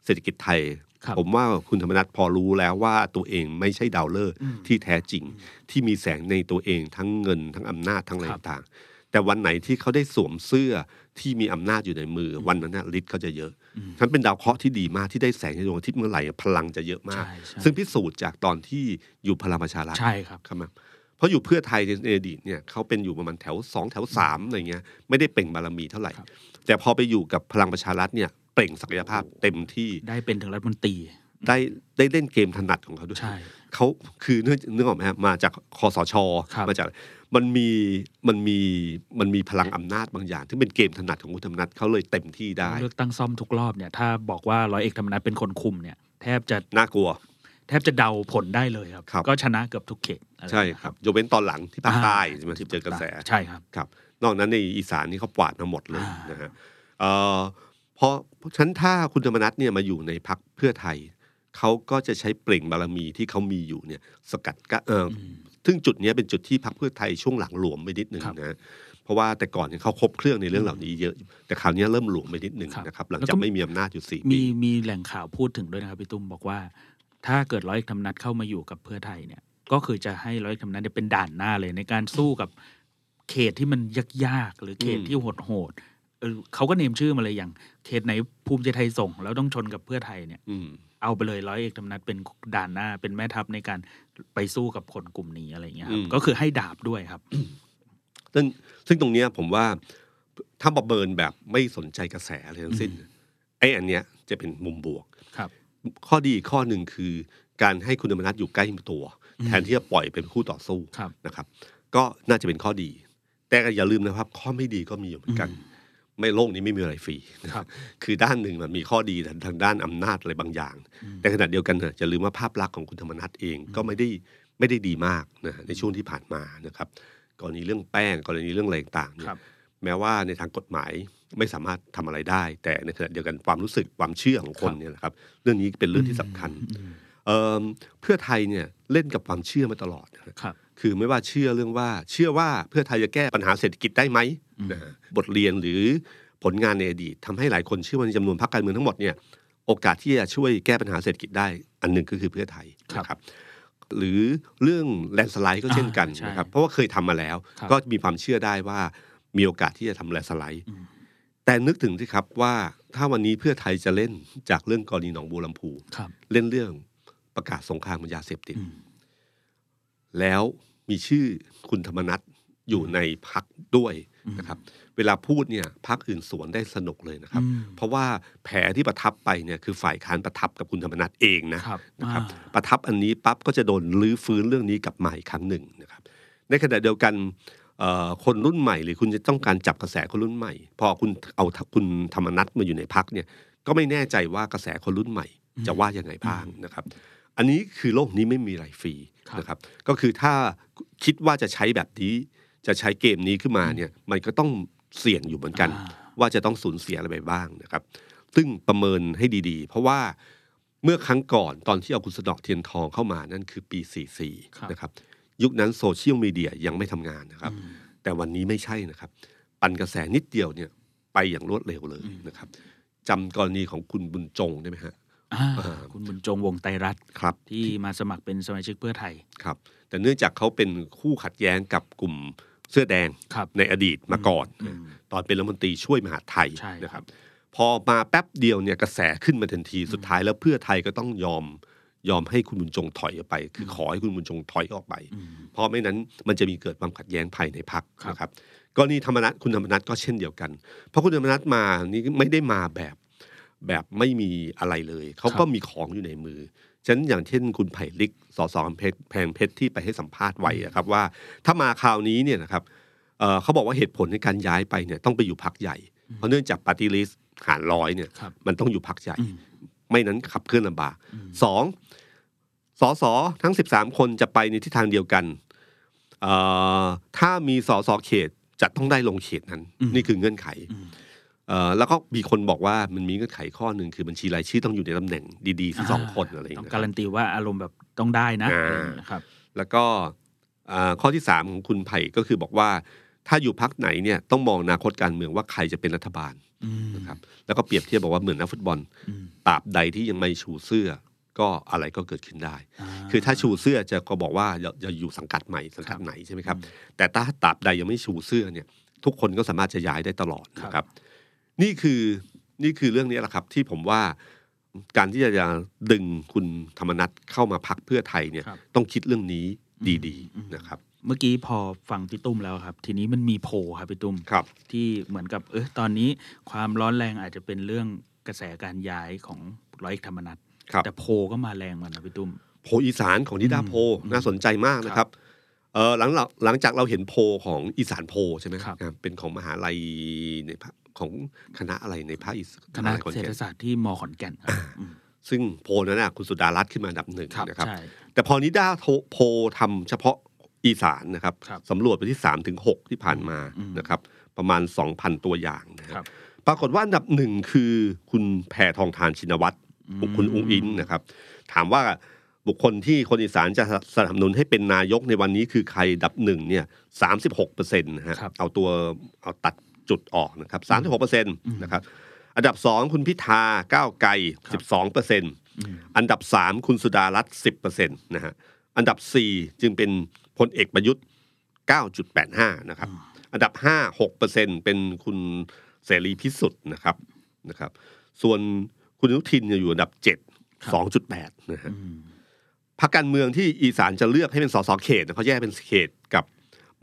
เศรษฐกิจไทยครับ ผมว่าคุณธรรมนัฐพอรู้แล้วว่าตัวเองไม่ใช่ดาวฤกษ์ที่แท้จริง ที่มีแสงในตัวเองทั้งเงินทั้งอำนาจทั้งอะไรครับต่างๆแต่วันไหนที่เขาได้สวมเสื้อที่มีอำนาจอยู่ในมือ วันนั้นนะฤทธิ์เขาจะเยอะฉันเป็นดาวเคราะห์ที่ดีมากที่ได้แสงในดวงอาทิตย์เมื่อไหร่พลังจะเยอะมากใช่ใช่ซึ่งพิสูจน์จากตอนที่อยู่พลังประชารัฐใช่ครับครับมาเพราะอยู่เพื่อไทยในอดีตเนี่ยเขาเป็นอยู่ประมาณแถวสองแถวสามอะไรเงี้ยไม่ได้เปล่งบารมีเท่าไหร่ครับแต่พอไปอยู่กับพลังประชารัฐเนี่ย เปล่งศักยภาพเต็มที่ได้เป็นถึงรัฐมนตรีได้ได้เล่นเกมถนัดของเขาด้วยใช่เขาคือนึกนึกออกไหมฮะมาจากคอสชครับมาจากมันมีมันมีมันมีพลังอำนาจบางอย่างที่เป็นเกมถนัดของคุณธรรมนัฐเขาเลยเต็มที่ได้เลือกตั้งซ่อมทุกรอบเนี่ยถ้าบอกว่าร้อยเอกธรรมนัฐเป็นคนคุมเนี่ยแทบจะน่ากลัว แทบจะเดาผลได้เลยครับครับก็ชนะเกือบทุกเขตอะไใช่ครับยกเว้นตอนหลังที่ภาคใต้ใช่ไหมที่เจอกระแสใช่ครับครับ นอกนั้นในอีสานนี่เขากวาดมาหมดเลยอ่านนะฮะ เอ่อเพราะเพราะฉะนั้นถ้าคุณธรรมนัฐเนี่ยมาอยู่ในพักเพื่อไทยเขาก็จะใช้เปล่งบารมีที่เขามีอยู่เนี่ยสกัดกั้นเอออซึ่งจุดเนี้ยเป็นจุดที่พักเพื่อไทยช่วงหลังหลวมไปนิดหนึ่งครับนะเพราะว่าแต่ก่อนเนี่ยเขาครบเครื่องในเรื่องเหล่านี้เยอะ แต่คราวเนี้ยเริ่มหลวมไปนิดหนึ่งครับนะครับหลังแล้วจากก็ไม่มีอำนาจอยู่สี่ปีมีมีแหล่งข่าวพูดถึงด้วยนะครับพี่ตุ้มบอกว่า ถ้าเกิดร้อยเอกธรรมนัฐเข้ามาอยู่กับเพื่อไทยเนี่ย ก็คือจะให้ร้อยเอกธรรมนัฐเนี่ยเป็นด่านหน้าเลยในการสู้กับเขตที่มันยากๆหรือเขตอืมที่โหดๆ เออเขาก็เนมชื่อมาเลยอย่างเขตไหนภูมิใจไทยส่ง แล้วต้องชนกับเพื่อไทยเนี่ยอืมเอาไปเลยร้อยเอกธรรมนัฐเป็นด่านหน้า เป็นแม่ทัพในการไปสู้กับคนกลุ่มนี้อะไรอย่างเงี้ยครับอืมก็คือให้ดาบด้วยครับ ซึ่งซึ่งตรงเนี้ยผมว่าถ้าประเมินแบบไม่สนใจกระแสอะไรทั้งสิ้นไอ้อันเนี้ยจะเป็นมุมบวกครับ ข้อดีอีกข้อหนึ่งคือ การให้คุณธรรมนัฐอยู่ใกล้ตัว แทนที่จะปล่อยเป็นคู่ต่อสู้ครับนะครับ ก็น่าจะเป็นข้อดี แต่ก็อย่าลืมนะครับ ข้อไม่ดีก็มีอยู่เหมือนกัน ไม่โลกนี้ไม่มีอะไรฟรีนะครับ คือด้านหนึ่งมันมีข้อดีทางด้านอำนาจอะไรบางอย่าง แต่ขณะเดียวกันเถอะอย่าลืมว่าภาพลักษณ์ของคุณธรรมนัฐเองก็ไม่ได้ไม่ได้ดีมากนะในช่วงที่ผ่านมานะครับกรณีเรื่องแป้งกรณีเรื่องอะไรต่างๆเนี่ยครับแม้ว่าในทางกฎหมายไม่สามารถทำอะไรได้ แต่ในขณะเดียวกันความรู้สึกความเชื่อของคนเนี่ยนะครับ เรื่องนี้เป็นเรื่องที่สำคัญเอิ่มเพื่อไทยเนี่ยเล่นกับความเชื่อมาตลอดนะครับ คือไม่ว่าเชื่อเรื่องว่า เชื่อว่าเพื่อไทยจะแก้ปัญหาเศรษฐกิจได้ไหมนะฮะบทเรียนหรือผลงานในอดีตทำให้หลายคนเชื่อว่าในจำนวนพรรคการเมืองทั้งหมดเนี่ยโอกาสที่จะช่วยแก้ปัญหาเศรษฐกิจได้ อันหนึ่งก็คือเพื่อไทยครับนะครับหรือเรื่องแลนสไลด์ก็เช่นกันอ่าใช่นะครับเพราะว่าเคยทำมาแล้วครับก็มีความเชื่อได้ว่ามีโอกาสที่จะทำแลนสไลด์อืมแต่นึกถึงสิครับว่าถ้าวันนี้เพื่อไทยจะเล่นจากเรื่องกรณีหนองบัวลำพูครับเล่นเรื่องประกาศสงครามกับยาเสพติดอืมแล้ว มีชื่อคุณธรรมนัฐอยู่ในพักด้วยนะครับเวลาพูดเนี่ยพักอื่นสวนได้สนุกเลยนะครับอืมเพราะว่าแผลที่ประทับไปเนี่ยคือฝ่ายค้านประทับกับคุณธรรมนัฐเองนะครับนะครับอ่าประทับอันนี้ปั๊บก็จะโดนลื้อฟื้นเรื่องนี้กลับมาอีกครั้งหนึ่งนะครับในขณะเดียวกันเอ่อคนรุ่นใหม่หรือคุณจะต้องการจับกระแสคนรุ่นใหม่ พอคุณเอาคุณธรรมนัฐมาอยู่ในพักเนี่ยก็ไม่แน่ใจว่ากระแสคนรุ่นใหม่จะว่ายังไงบ้างนะครับ อันนี้คือโลกนี้ไม่มีอะไรฟรีครับนะครับก็คือถ้าคิดว่าจะใช้แบบนี้ จะใช้เกมนี้ขึ้นมาเนี่ยมันก็ต้องเสี่ยงอยู่เหมือนกันอ่าว่าจะต้องสูญเสียอะไรไปบ้างนะครับ ซึ่งประเมินให้ดีๆ เพราะว่าเมื่อครั้งก่อนตอนที่เอาคุณสนอเทียนทองเข้ามานั่นคือปีครับ44 นะครับ ยุคนั้นโซเชียลมีเดียยังไม่ทำงานนะครับ แต่วันนี้ไม่ใช่นะครับ ปั่นกระแสนิดเดียวเนี่ยไปอย่างรวดเร็วเลยนะครับจำกรณีของคุณบุญจงได้ไหมฮะอ่าอ่า คุณบุญจงวงไตรรัตน์ครับ ที่มาสมัครเป็นสมาชิกเพื่อไทยครับ แต่เนื่องจากเขาเป็นคู่ขัดแย้งกับกลุ่มเสื้อแดงครับในอดีตมาก่อนอืมตอนเป็นรัฐมนตรีช่วยมหาดไทยใช่นะครับ พอมาแป๊บเดียวเนี่ยกระแสขึ้นมาทันทีสุดท้ายแล้วเพื่อไทยก็ต้องยอมยอมให้คุณบุญจงถอยออกไป คือขอให้คุณบุญจงถอยออกไปอืมเพราะไม่นั้นมันจะมีเกิดความขัดแย้งภายในพักครับนะครับกรณีธรรมนัฐคุณธรรมนัฐก็เช่นเดียวกัน เพราะคุณธรรมนัฐมานี่ไม่ได้มาแบบ แบบไม่มีอะไรเลย เขาก็มีของอยู่ในมือฉะนั้นอย่างเช่นคุณไผ่ลิกสสเพชรแพงเพชรที่ไปให้สัมภาษณ์ไว้อะครับว่า ถ้ามาคราวนี้เนี่ยนะครับเอ่อเขาบอกว่าเหตุผลในการย้ายไปเนี่ยต้องไปอยู่พักใหญ่ เพราะเนื่องจากปฏิริษหารร้อยเนี่ยครับมันต้องอยู่พักใหญ่อืมไม่นั้นขับเคลื่อนลำบากอืมสองสอสอทั้งสิบสามคนจะไปในทิศทางเดียวกันเอ่อถ้ามีสอสอเขตจะต้องได้ลงเขตนั้นอืมนี่คือเงื่อนไขอืมเอ่อ แล้วก็มีคนบอกว่ามันมีเงื่อนไขข้อหนึ่งคือบัญชีรายชื่อต้องอยู่ในตำแหน่งดีๆที่สองคนอะไรอย่างต้องเงี้ยการันตีว่าอารมณ์แบบต้องได้นะอ่าอะไรอย่างเงี้ยครับ แล้วก็อ่าข้อที่สามของคุณไผ่ก็คือบอกว่า ถ้าอยู่พักไหนเนี่ยต้องมองอนาคตการเมืองว่าใครจะเป็นรัฐบาลอืมนะครับแล้วก็เปรียบเทียบบอกว่าเหมือนนักฟุตบอลอืมตราบใดที่ยังไม่ชูเสื้อ ก็อะไรก็เกิดขึ้นได้า คือถ้าชูเสื้อจะก็บอกว่าจะจะอยู่สังกัดใหม่สังกัดไหนใช่ไหมครับ แต่ถ้าตราบใดยังไม่ชูเสื้อเนี่ยทุกคนก็สามารถจะย้ายได้ตลอดนะครับ นี่คือนี่คือเรื่องนี้แหละครับ ที่ผมว่าการที่จะดึงคุณธรรมนัฐเข้ามาพักเพื่อไทยเนี่ยครับต้องคิดเรื่องนี้ดีอืมๆนะครับ เมื่อกี้พอฟังพี่ตุ้มแล้วครับ ทีนี้มันมีโพลครับพี่ตุ้มครับ ที่เหมือนกับ เออตอนนี้ความร้อนแรงอาจจะเป็นเรื่องกระแสการย้ายของร้อยเอกธรรมนัสครับแต่โพลก็มาแรงเหมือนกันนะพี่ตุ้มโพโพลอีสานของนิดาโพลน่าสนใจมากนะครับเออหลังหลังหลังจากเราเห็นโพลของอีสานโพลใช่ไหมครับอ่าเป็นของมหาลัยในภาค ของคณะอะไรในภาคอีสานมหาลัยขอนแก่นคณะเศรษฐศาสตร์ที่ม.ขอนแก่นครับอืมซึ่งโพลนั้นน่ะคุณสุดารัตน์ขึ้นมาอันดับหนึ่งครับนะครับใช่แต่พอนิดาโทโพลทำเฉพาะอีสานนะครับครับสำรวจไปที่3ถึง6ที่ผ่านมาอืมนะครับ ประมาณ2,000ตัวอย่างนะคครัรับบปรากฏว่าอันดับหนึ่งคือคุณแพทองทานชินวัตรคุณอุ้งอิงนะครับ ถามว่าบุคคลที่คนอีสานจะสนับสนุนให้เป็นนายกในวันนี้คือใครอันดับหนึ่งเนี่ยสามสิบหกเปอร์เซ็นต์นะฮะครับเอาตัวเอาตัด จุดออกนะครับสามสิบหกเปอร์เซ็นต์นะครับอันดับสองคุณพิธาก้าวไกลสิบสองเปอร์เซ็นต์อืมอันดับสามคุณสุดารัตน์สิบเปอร์เซ็นต์นะฮะอันดับสี่จึงเป็นพลเอกประยุทธ์เก้าจุดแปดห้านะครับอันดับห้าหกเปอร์เซ็นต์เป็นคุณเสรีพิสุทธิ์นะครับนะครับ ส่วนคุณอนุทินเนี่ยอยู่อันดับเจ็ดสองจุดแปดนะฮะอืมพรรคการเมืองที่อีสานจะเลือกให้เป็นสสเขตนะเขาแยกเป็นเขตกับ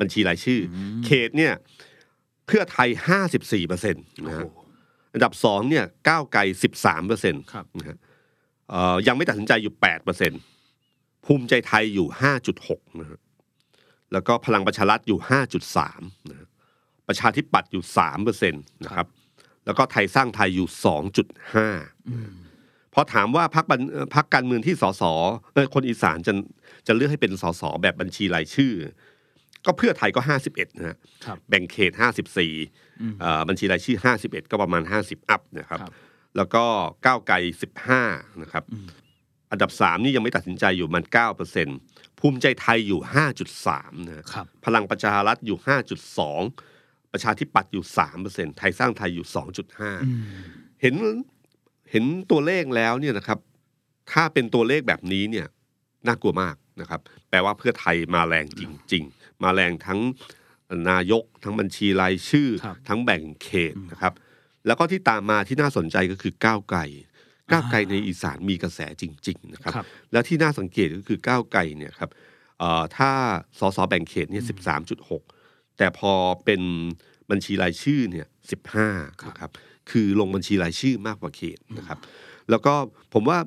บัญชีรายชื่ออเขตเนี่ย เพื่อไทยห้าสิบสี่เปอร์เซ็นต์นะฮะโอ้โหอันดับสองเนี่ยก้าวไกลสิบสามเปอร์เซ็นต์ครับนะฮะเอ่อยังไม่ตัดสินใจอยู่แปดเปอร์เซ็นต์ภูมิใจไทยอยู่ห้าจุดหกนะฮะแล้วก็พลังประชารัฐอยู่ห้าจุดสามนะฮะประชาธิปัตย์อยู่สามเปอร์เซ็นต์นะครับ แล้วก็ไทยสร้างไทยอยู่สองจุดห้าอืมพอถามว่าพรรคบัญเอ่อพรรคการเมืองที่สสเอ่อคนอีสานจะจะเลือกให้เป็นสสแบบบัญชีรายชื่อ ก็เพื่อไทยก็ห้าสิบเอ็ดนะฮะครับแบ่งเขตห้าสิบสี่อืมบัญชีรายชื่อห้าสิบเอ็ดก็ประมาณห้าสิบอัพนะครับครับ แล้วก็ก้าวไกลสิบห้านะครับอืมอันดับสามนี่ยังไม่ตัดสินใจอยู่มันเก้าเปอร์เซ็นภูมิใจไทยอยู่ห้าจุดสามนะฮะครับพลังประชารัฐอยู่ห้าจุดสองประชาธิปัตย์อยู่สามเปอร์เซ็นไทยสร้างไทยอยู่สองจุดห้าอืมเห็นเห็นตัวเลขแล้วเนี่ยนะครับ ถ้าเป็นตัวเลขแบบนี้เนี่ยน่ากลัวมากนะครับ แปลว่าเพื่อไทยมาแรงจริง ๆ มาแรงทั้งนายก ทั้งบัญชีรายชื่อครับทั้งแบ่งเขตนะครับ แล้วก็ที่ตามมาที่น่าสนใจก็คือก้าวไกลก้าวไกลในอีสานมีกระแสจริง ๆ นะครับครับแล้วที่น่าสังเกตก็คือก้าวไกลเนี่ยครับเอ่อถ้าสสแบ่งเขตเนี่ยสิบสามจุดหกแต่พอเป็นบัญชีรายชื่อเนี่ยสิบห้านะครับ คือลงบัญชีรายชื่อมากกว่าเขตนะครับ แล้วก็ผมว่า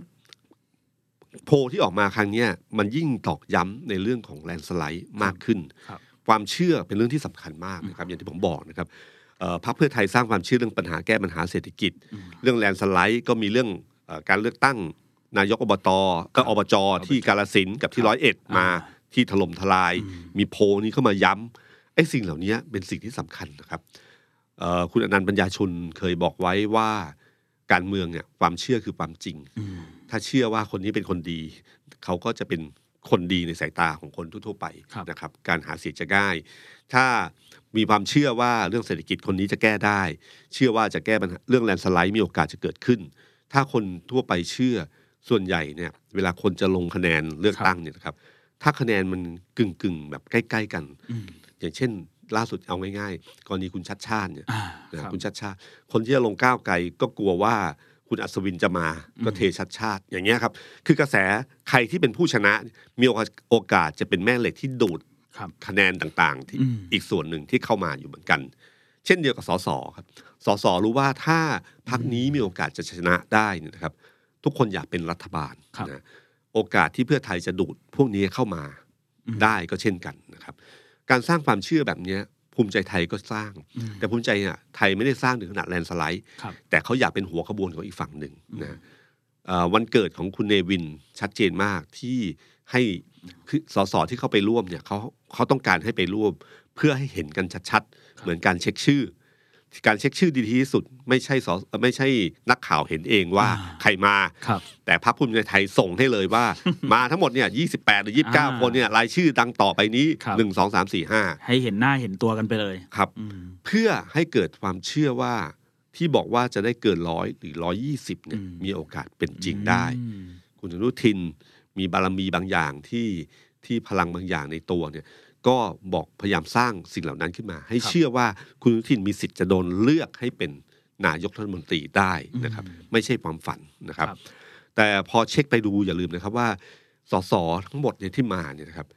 โพลที่ออกมาครั้งเนี้ยมันยิ่งตอกย้ำในเรื่องของแลนสไลด์มากขึ้นครับความเชื่อเป็นเรื่องที่สำคัญมากนะครับอย่างที่ผมบอกนะครับเอ่อพรรคเพื่อไทยสร้างความเชื่อเรื่องปัญหาแก้ปัญหาเศรษฐกิจ เรื่องแลนสไลด์ก็มีเรื่องเออการเลือกตั้งนายกอบตก็อบจที่กาลสินธุ์กับที่ร้อยเอ็ดมาอ่าที่ถล่มทลาย มีโพลนี้เข้ามาย้ำไอ้สิ่งเหล่านี้เป็นสิ่งที่สำคัญนะครับเอ่อคุณอนันต์ปัญญาชุนเคยบอกไว้ว่าการเมืองเนี่ยความเชื่อคือความจริงอืม ถ้าเชื่อว่าคนนี้เป็นคนดี เขาก็จะเป็นคนดีในสายตาของคนทั่วๆไปครับนะครับ การหาเสียงจะง่าย ถ้ามีความเชื่อว่าเรื่องเศรษฐกิจคนนี้จะแก้ได้ เชื่อว่าจะแก้ปัญหาเรื่องแลนด์สไลด์มีโอกาสจะเกิดขึ้น ถ้าคนทั่วไปเชื่อส่วนใหญ่เนี่ย เวลาคนจะลงคะแนนเลือกตั้งเนี่ยนะครับ ถ้าคะแนนมันกึ่งๆแบบใกล้ ๆ กันอืมอย่างเช่น ล่าสุดเอาง่ายๆกรณีคุณชัดชาติเนี่ยอ่านะครับคุณชัดชาติ คนที่จะลงก้าวไกลก็กลัวว่า คุณอัศวินจะมาก็เทชัดชาติ อย่างเงี้ยครับ คือกระแสใครที่เป็นผู้ชนะ มีโอกาสโอกาสจะเป็นแม่เหล็กที่ดูดครับคะแนนต่างๆ ที่อืมอีกส่วนหนึ่งที่เข้ามาอยู่เหมือนกัน เช่นเดียวกับสสครับสสรู้ว่าถ้าพักนี้มีโอกาสจะชนะได้เนี่ยนะครับ ทุกคนอยากเป็นรัฐบาลครับนะโอกาสที่เพื่อไทยจะดูดพวกนี้เข้ามาอืมได้ก็เช่นกันนะครับ การสร้างความเชื่อแบบเนี้ย ภูมิใจไทยก็สร้างอืมแต่ภูมิใจเนี่ยไทยไม่ได้สร้างถึงขนาดแลนด์สไลด์ครับแต่เขาอยากเป็นหัวขบวนของอีกฝั่งหนึ่งนะเอ่อวันเกิดของคุณเนวินชัดเจนมากที่ให้คือสสที่เข้าไปร่วมเนี่ยเขาเขาต้องการให้ไปร่วมเพื่อให้เห็นกันชัดๆ เหมือนการเช็คชื่อ การเช็คชื่อดีที่สุด ไม่ใช่สไม่ใช่นักข่าวเห็นเองว่าอ่าใครมาครับแต่พรรคภูมิใจไทยส่งให้เลยว่า มาทั้งหมดเนี่ย28หรืออ่า29คนเนี่ยรายชื่อดังต่อไปนี้ครับ1 2 3 4 5ให้เห็นหน้าเห็นตัวกันไปเลยครับอืมเพื่อให้เกิดความเชื่อว่าที่บอกว่าจะได้เกินร้อยหรือร้อยี่สิบเนี่ยอืมมีโอกาสเป็นจริงได้อืมคุณอนุทินมีบารมีบางอย่างที่ที่พลังบางอย่างในตัวเนี่ย ก็บอกพยายามสร้างสิ่งเหล่านั้นขึ้นมา ให้เชื่อว่าคุณอนุทินมีสิทธิ์จะโดนเลือกให้เป็นนายกรัฐมนตรีได้นะครับ ไม่ใช่ความฝันนะครับครับแต่พอเช็คไปดูอย่าลืมนะครับว่าสสทั้งหมดเนี่ยที่มาเนี่ยนะครับ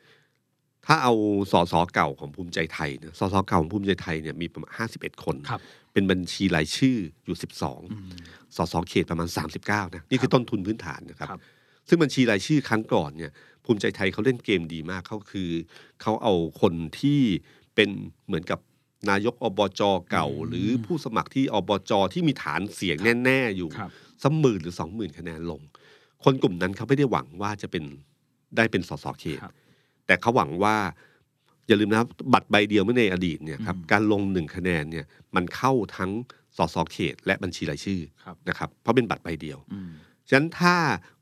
ถ้าเอาสสเก่าของภูมิใจไทยเนี่ยสสเก่าของภูมิใจไทยเนี่ยมีประมาณห้าสิบเอ็ดคนครับเป็นบัญชีรายชื่ออยู่สิบสองอืมสสเขตประมาณสามสิบเก้านะนี่คือต้นทุนพื้นฐานนะครับครับซึ่งบัญชีรายชื่อครั้งก่อนเนี่ย ภูมิใจไทยเขาเล่นเกมดีมากเขาคือเขาเอาคนที่เป็นเหมือนกับนายกอบจเก่า หรือผู้สมัครที่อบจที่มีฐานเสียงแน่ ๆ อยู่ครับสักหมื่นหรือสองหมื่นคะแนนลง คนกลุ่มนั้นเขาไม่ได้หวังว่าจะเป็นได้เป็นสสเขตครับแต่เขาหวังว่าอย่าลืมนะครับบัตรใบเดียวเมื่อในอดีตเนี่ยครับอืมการลงหนึ่งคะแนนเนี่ยมันเข้าทั้งสสเขต และบัญชีรายชื่อครับนะครับเพราะเป็นบัตรใบเดียวอืม ฉะนั้นถ้า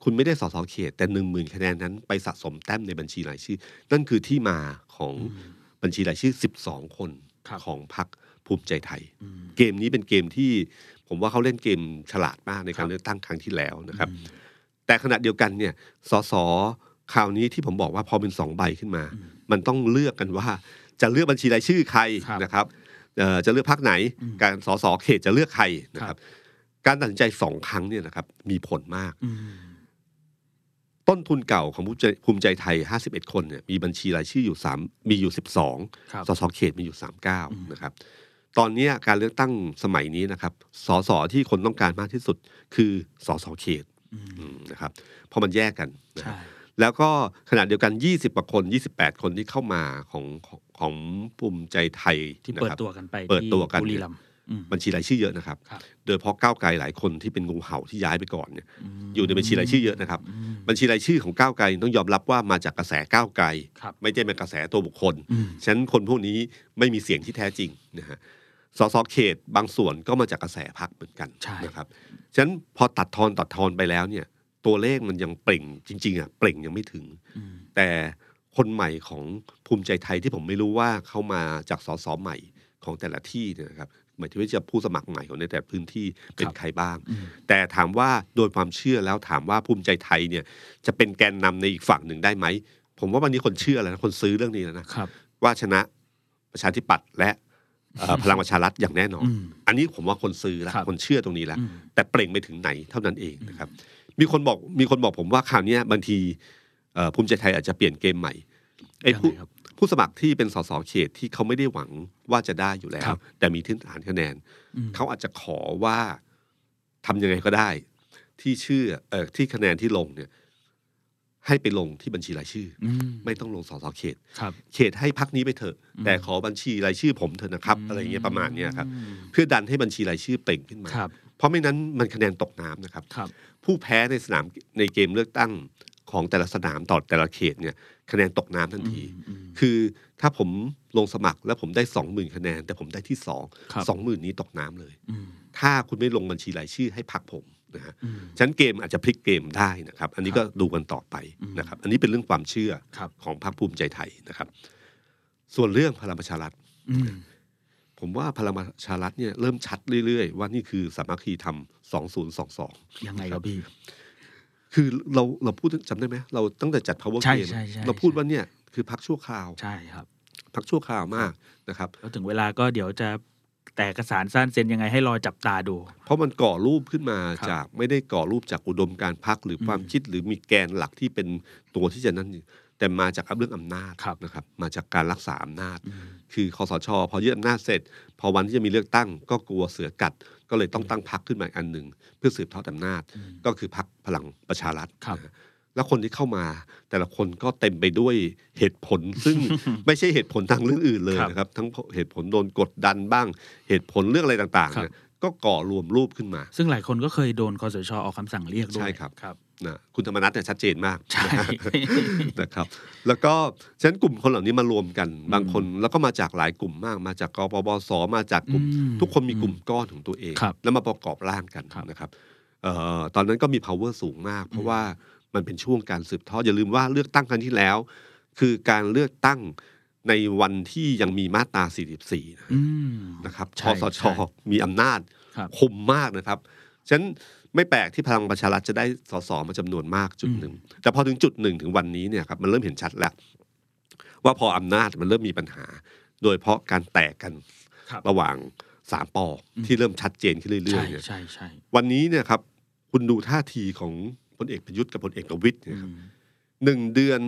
คุณไม่ได้สสเขต แต่หนึ่งหมื่นคะแนนนั้นไปสะสมแต้มในบัญชีรายชื่อ นั่นคือที่มาของบัญชีรายชื่อ 12 คนครับของพรรคภูมิใจไทยอืมเกมนี้เป็นเกมที่ผมว่าเขาเล่นเกมฉลาดมากในครัการบเลือกตั้งครั้งที่แล้วนะครับอืมแต่ขณะเดียวกันเนี่ยสสคราวนี้ที่ผมบอกว่าพอเป็นสองใบขึ้นมาอืมมันต้องเลือกกันว่าจะเลือกบัญชีรายชื่อใครครับนะครับเอ่อจะเลือกพรรคไหนอืมการสสเขตจะเลือกใครนะคครัรับบ การตัดสินใจสองครั้งเนี่ยนะครับ มีผลมากอืมต้นทุนเก่าของภูมิใจภูมิใจไทย 51 คนเนี่ยมีบัญชีรายชื่ออยู่3มีอยู่ 12ครับสสเขตมีอยู่ 39 นะครับ ตอนเนี้ยการเลือกตั้งสมัยนี้นะครับ สสที่คนต้องการมากที่สุดคือสสเขตอืมอืมนะครับเพราะมันแยกกันนะครัใช่บแล้วก็ขณะเดียวกัน 20กว่าคน 28 คนที่เข้ามาของของของภูมิใจไทยที่นะเปิดครับตัวกันไปเปิดตัวกันบุรีรัมย์อืม บัญชีรายชื่อเยอะนะครับครับโดยเฉพาะก้าวไกลหลายคนที่เป็นงูเห่าที่ย้ายไปก่อนเนี่ยมอยู่ในบัญชีรายชื่อเยอะนะครับอืมบัญชีรายชื่อของก้าวไกลต้องยอมรับว่ามาจากกระแสก้าวไกลครับไม่ใช่เป็นกระแสตัวบุคคลอืมฉะนั้นคนพวกนี้ไม่มีเสียงที่แท้จริงนะฮะสสเขตบางส่วนก็มาจากกระแสพักเหมือนกันใช่นะครับ ฉะนั้นพอตัดทอนตัดทอนไปแล้วเนี่ย ตัวเลขมันยังเปล่งจริงๆอะเปล่งยังไม่ถึงอืมแต่คนใหม่ของภูมิใจไทยที่ผมไม่รู้ว่าเขามาจากสสใหม่ของแต่ละที่เนี่ยนะครับ หมายถึงว่าจะผู้สมัครใหม่ของในแต่ละพื้นที่เป็นใครบ้างอืมแต่ถามว่าโดยความเชื่อแล้วถามว่าภูมิใจไทยเนี่ย จะเป็นแกนนำในอีกฝั่งหนึ่งได้ไหม ผมว่าวันนี้คนเชื่อแล้วนะคนซื้อเรื่องนี้แล้วนะครับว่าชนะประชาธิปัตย์และเอ่อพลังประชารัฐอย่างแน่นอนอืมอันนี้ผมว่าคนซื้อแล้วครับคนเชื่อตรงนี้แล้วอืมแต่เปล่งไปถึงไหนเท่านั้นเองนะครับ มีคนบอกมีคนบอกผมว่าคราวเนี้ยบางทีเอ่อภูมิใจไทยอาจจะเปลี่ยนเกมใหม่ไอ้ยัง ผู้ไงครับผู้สมัครที่เป็นสสเขตที่เขาไม่ได้หวังว่าจะได้อยู่แล้ควรับแต่มีพื้นฐานคะแนนอืมเขาอาจจะขอว่าทำยังไงก็ได้ ที่ชื่อเอ่อที่คะแนนที่ลงเนี่ย ให้ไปลงที่บัญชีรายชื่อออืมไม่ต้องลงสสเขตครับเขตให้พักนี้ไปเถอะ แต่ขอบัญชีรายชื่อผมเถอะนะครับ อะไรอย่างเงี้ยประมาณเนี้ยครับอืมเพื่อดันให้บัญชีรายชื่อเปล่งขึ้นมาครับเพราะไม่นั้นมันคะแนนตกน้ำนะครับครับ ผู้แพ้ในสนามในเกมเลือกตั้งของแต่ละสนามต่อแต่ละเขตเนี่ย คะแนนตกน้ำทันทีอืมคือถ้าผมลงสมัครแล้วผมได้สองหมื่นคะแนน แต่ผมได้ที่สองครับสองหมื่นนี้ตกน้ำเลยอืมถ้าคุณไม่ลงบัญชีรายชื่อให้พักผมนะฮะอืมฉะนันเกมอาจจะพลิกเกมได้นะครับ อันนี้ก็ดูกันต่อไปนะครับ อันนี้เป็นเรื่องความเชื่อครับของพรรคภูมิใจไทยนะครับ ส่วนเรื่องพลังประชารัฐอืมผมว่าพลังประชารัฐเนี่ยเริ่มชัดเรื่อยๆ ว่านี่คือสามัคคีธรรม2022ยังไงครับพี่ คือเราเราพูดจำได้ไหมเราตั้งแต่จัด power ใช่ game ใช่ใช่เราพูดว่าเนี่ยคือพักชั่วคราวใช่ครับ พักชั่วคราวมากนะครับแล้วถึงเวลาก็เดี๋ยวจะแตกเอกสารสั้นเซ็นยังไงให้รอจับตาดู เพราะมันก่อรูปขึ้นมาครับจากไม่ได้ก่อรูปจากอุดมการณ์พักหรืออมความคิดหรือมีแกนหลักที่เป็นตัวที่จะนั่นอยู่ แต่มาจากเรื่องอำนาจครับนะครับ มาจากการรักษาอำนาจอืมคือคอสช พอยึดอำนาจเสร็จ พอวันที่จะมีเลือกตั้ง ก็กลัวเสือกัด ก็เลยต้องตั้งพักขึ้นมาอีกอันหนึ่งเพื่อสืบทอดอำนาจอืมก็คือพักพลังประชารัฐครับนะฮะแล้วคนที่เข้ามา แต่ละคนก็เต็มไปด้วยเหตุผล ซึ่งไม่ใช่เหตุผลทางเรื่องอื่นเลยครับนะครับ ทั้งเหตุผลโดนกดดันบ้าง เหตุผลเรื่องอะไรต่างๆครับเนี่ย ก็ก่อรวมรูปขึ้นมา ซึ่งหลายคนก็เคยโดนคอสชออกคำสั่งเรียกด้วยใช่ครับครับนะคุณธรรมนัฐเนี่ยชัดเจนมากใช่นะครับ แล้วก็ฉะนั้นกลุ่มคนเหล่านี้มารวมกันบางคน แล้วก็มาจากหลายกลุ่มมากมาจากกปปสมาจากกลุ่มอืมทุกคนมีกลุ่มก้อนของตัวเองครับแล้วมาประกอบร่างกันครับนะครับเอ่อตอนนั้นก็มี power สูงมาก เพราะว่ามันเป็นช่วงการสืบทอดอย่าลืมว่าเลือกตั้งครั้งที่แล้ว คือการเลือกตั้ง ในวันที่ยังมีมาตรา 44 นะอืมนะครับคใช่อสชใช่มีอำนาจครับคุมมากนะครับฉะนั้นไม่แปลกที่พลังประชารัฐจะได้สสมาจำนวนมากจุดหนึ่ง แต่พอถึงจุดหนึ่งถึงวันนี้เนี่ยครับมันเริ่มเห็นชัดแล้ว ว่าพออำนาจมันเริ่มมีปัญหา โดยเพราะการแตกกันครับระหว่างสามปอที่เริ่มชัดเจนขึ้นเรื่อยใช่ๆเนี่ยใช่ใช่วันนี้เนี่ยครับ คุณดูท่าทีของพลเอกประยุทธ์กับพลเอกประวิตยเนี่ยครับอืมหนึ่งเดือน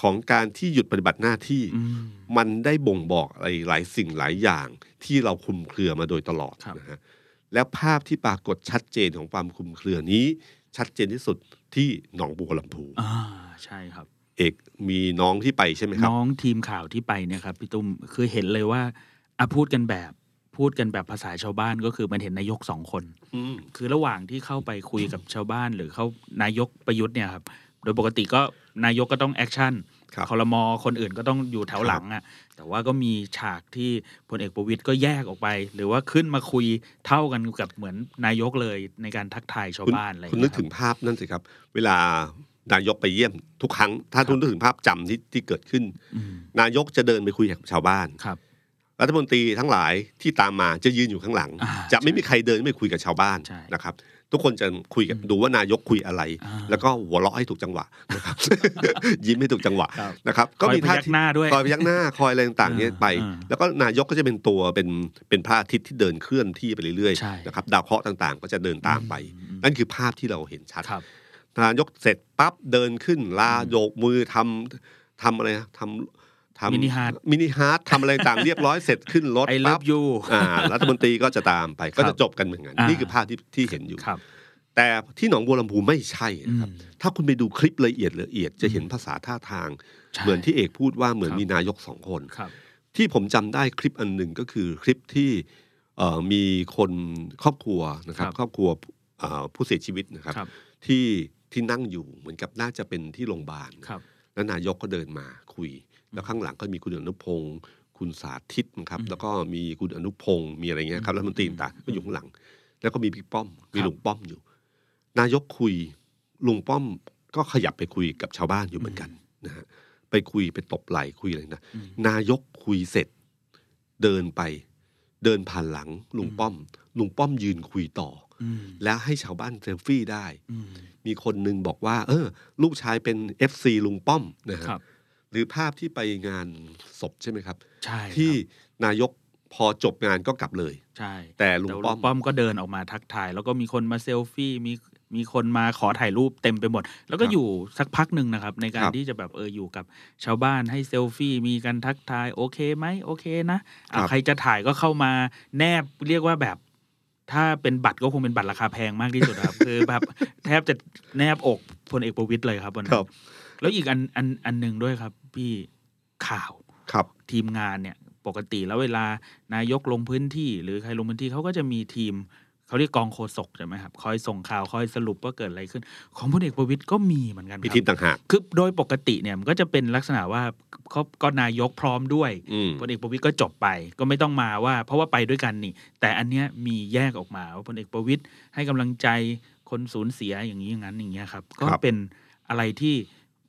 ของการที่หยุดปฏิบัติหน้าที่อืมมันได้บ่งบอกอะไรหลายสิ่งหลายอย่างที่เราคลุมเครือมาโดยตลอดครับนะฮะแล้วภาพที่ปรากฏชัดเจนของความคลุมเครือนี้ ชัดเจนที่สุดที่หนองบัวลำภูอ่าใช่ครับ เอกมีน้องที่ไปใช่ไหมครับ น้องทีมข่าวที่ไปเนี่ยครับพี่ตุ้มคือเห็นเลยว่าอะพูดกันแบบพูดกันแบบภาษาชาวบ้านก็คือมันเห็นนายกสองคนอืมคือระหว่างที่เข้าไปคุยกับชาวบ้านหรือเขานายกประยุทธ์เนี่ยครับ โดยปกติก็นายกก็ต้อง actionครับคอรมอคนอื่นก็ต้องอยู่แถวหลังอะแต่ว่าก็มีฉากที่พลเอกประวิตยก็แยกออกไป หรือว่าขึ้นมาคุยเท่ากันกับเหมือนนายกเลยในการทักทายชาวคุณบ้านอะไรอย่างคุณเงี้นึยกครับถึงภาพนั่นสิครับ เวลานายกไปเยี่ยมทุกครั้ง ถ้าครับทุนนึกถึงภาพจำที่ที่เกิดขึ้นอืมนายกจะเดินไปคุยกับชาวบ้านครับรัฐมนตรีทั้งหลายที่ตามมาจะยืนอยู่ข้างหลังอ่าจะไม่ใช่มีใครเดินไปคุยกับชาวบ้านใช่นะครับ ทุกคนจะคุยกันดูว่านายกคุยอะไรอ่าแล้วก็หัวเราะให้ถูกจังหวะนะครับยิ้มให้ถูกจังหวะครับนะครับคอยพยักหน้าท่าทีด้วยคอยพยักหน้าคอยอะไรต่างๆเนี่ยไปอ่าแล้วก็นายกก็จะเป็นตัวเป็นเป็นพระอาทิตย์ที่เดินเคลื่อนที่ไปเรื่อยใช่ๆนะครับดาวเคราะห์ต่างๆ ก็จะเดินตามไปอืมนั่นคือภาพที่เราเห็นชัดครับนายกเสร็จปั๊บเดินขึ้นลาโบกมือทำทำอะไรนะทำ ทำ mini heart mini heart ทำอะไรต่างเรียบร้อยเสร็จขึ้นรถ I love you ปั๊บอ่ารัฐมนตรีก็จะตามไปก็จะจบกันเหมือนกันอ่านี่นี่คือภาพที่ที่เห็นอยู่ครับแต่ที่หนองบัวลำพูไม่ใช่นะครับอืมถ้าคุณไปดูคลิปละเอียดละเอียดจะเห็นภาษาท่าทางใช่เหมือนที่เอกพูดว่าเหมือนครับมีนายกสองคนครับที่ผมจำได้คลิปอันหนึ่งก็คือคลิปที่เอ่อมีคนครอบครัวนะครับ ครับครอบครัวเอ่อผู้เสียชีวิตนะครับครับ ที่ที่นั่งอยู่เหมือนกับน่าจะเป็นที่โรงพยาบาลครับแล้วนายกก็เดินมาคุย แล้วข้างหลังก็มีคุณอนุพงศ์คุณสาธิตนะครับอืมแล้วก็มีคุณอนุพงศ์มีอะไรเงี้ยครับรัฐมนตรีต่างๆก็อยู่ข้างหลัง แล้วก็มีพี่ป้อม มีครับลุงป้อมอยู่ นายกคุยลุงป้อมก็ขยับไปคุยกับชาวบ้านอยู่เหมือนกันนะฮะไปคุยไปตบไหล่คุยอะไรนะอืมนายกคุยเสร็จ เดินไป เดินผ่านหลังลุงป้อม ลุงป้อมยืนคุยต่ออืมแล้วให้ชาวบ้านเซลฟี่ได้อืมมีคนหนึงบอกว่า เออ ลูกชายเป็น FC ลุงป้อมนะฮะครับ หรือภาพที่ไปงานศพใช่ไหมครับ ใช่ที่ครับนายกพอจบงานก็กลับเลย ใช่ แต่ลุงป้อมป้อมก็เดินออกมาทักทาย แล้วก็มีคนมาเซลฟี่มีมีคนมาขอถ่ายรูปเต็มไปหมด แล้วก็ครับอยู่สักพักหนึ่งนะครับ ในการครับที่จะแบบเอออยู่กับชาวบ้านให้เซลฟี่มีการทักทาย โอเคไหมโอเคนะอะครับใครจะถ่ายก็เข้ามาแนบเรียกว่าแบบถ้าเป็นบัตรก็คงเป็นบัตรราคาแพงมากที่สุดครับ คือแบบแทบจะแนบอกพลเอกประวิตยเลยครับวันนั้คนรับแล้วอีกอันอันอันหนึ่งด้วยครับ พี่ข่าวครับทีมงานเนี่ยปกติแล้วเวลานายกลงพื้นที่ หรือใครลงพื้นที่เขาก็จะมีทีมเขาเรียกกองโฆษกใช่ไหมครับคอยส่งข่าวคอยสรุปว่าเกิดอะไรขึ้น ของพลเอกประวิตยก็มีเหมือนกันคมีรับทีมต่างหากคือโดยปกติเนี่ยมันก็จะเป็นลักษณะว่าเขาก็นายกพร้อมด้วยอืมพลเอกประวิตยก็จบไป ก็ไม่ต้องมาว่า เพราะว่าไปด้วยกันนี่ แต่อันเนี้ยมีแยกออกมาว่าพลเอกประวิตยให้กำลังใจคนสูญเสียอย่างนี้อย่างนั้นอย่างเงี้ยครับก็ครับเป็นอะไรที่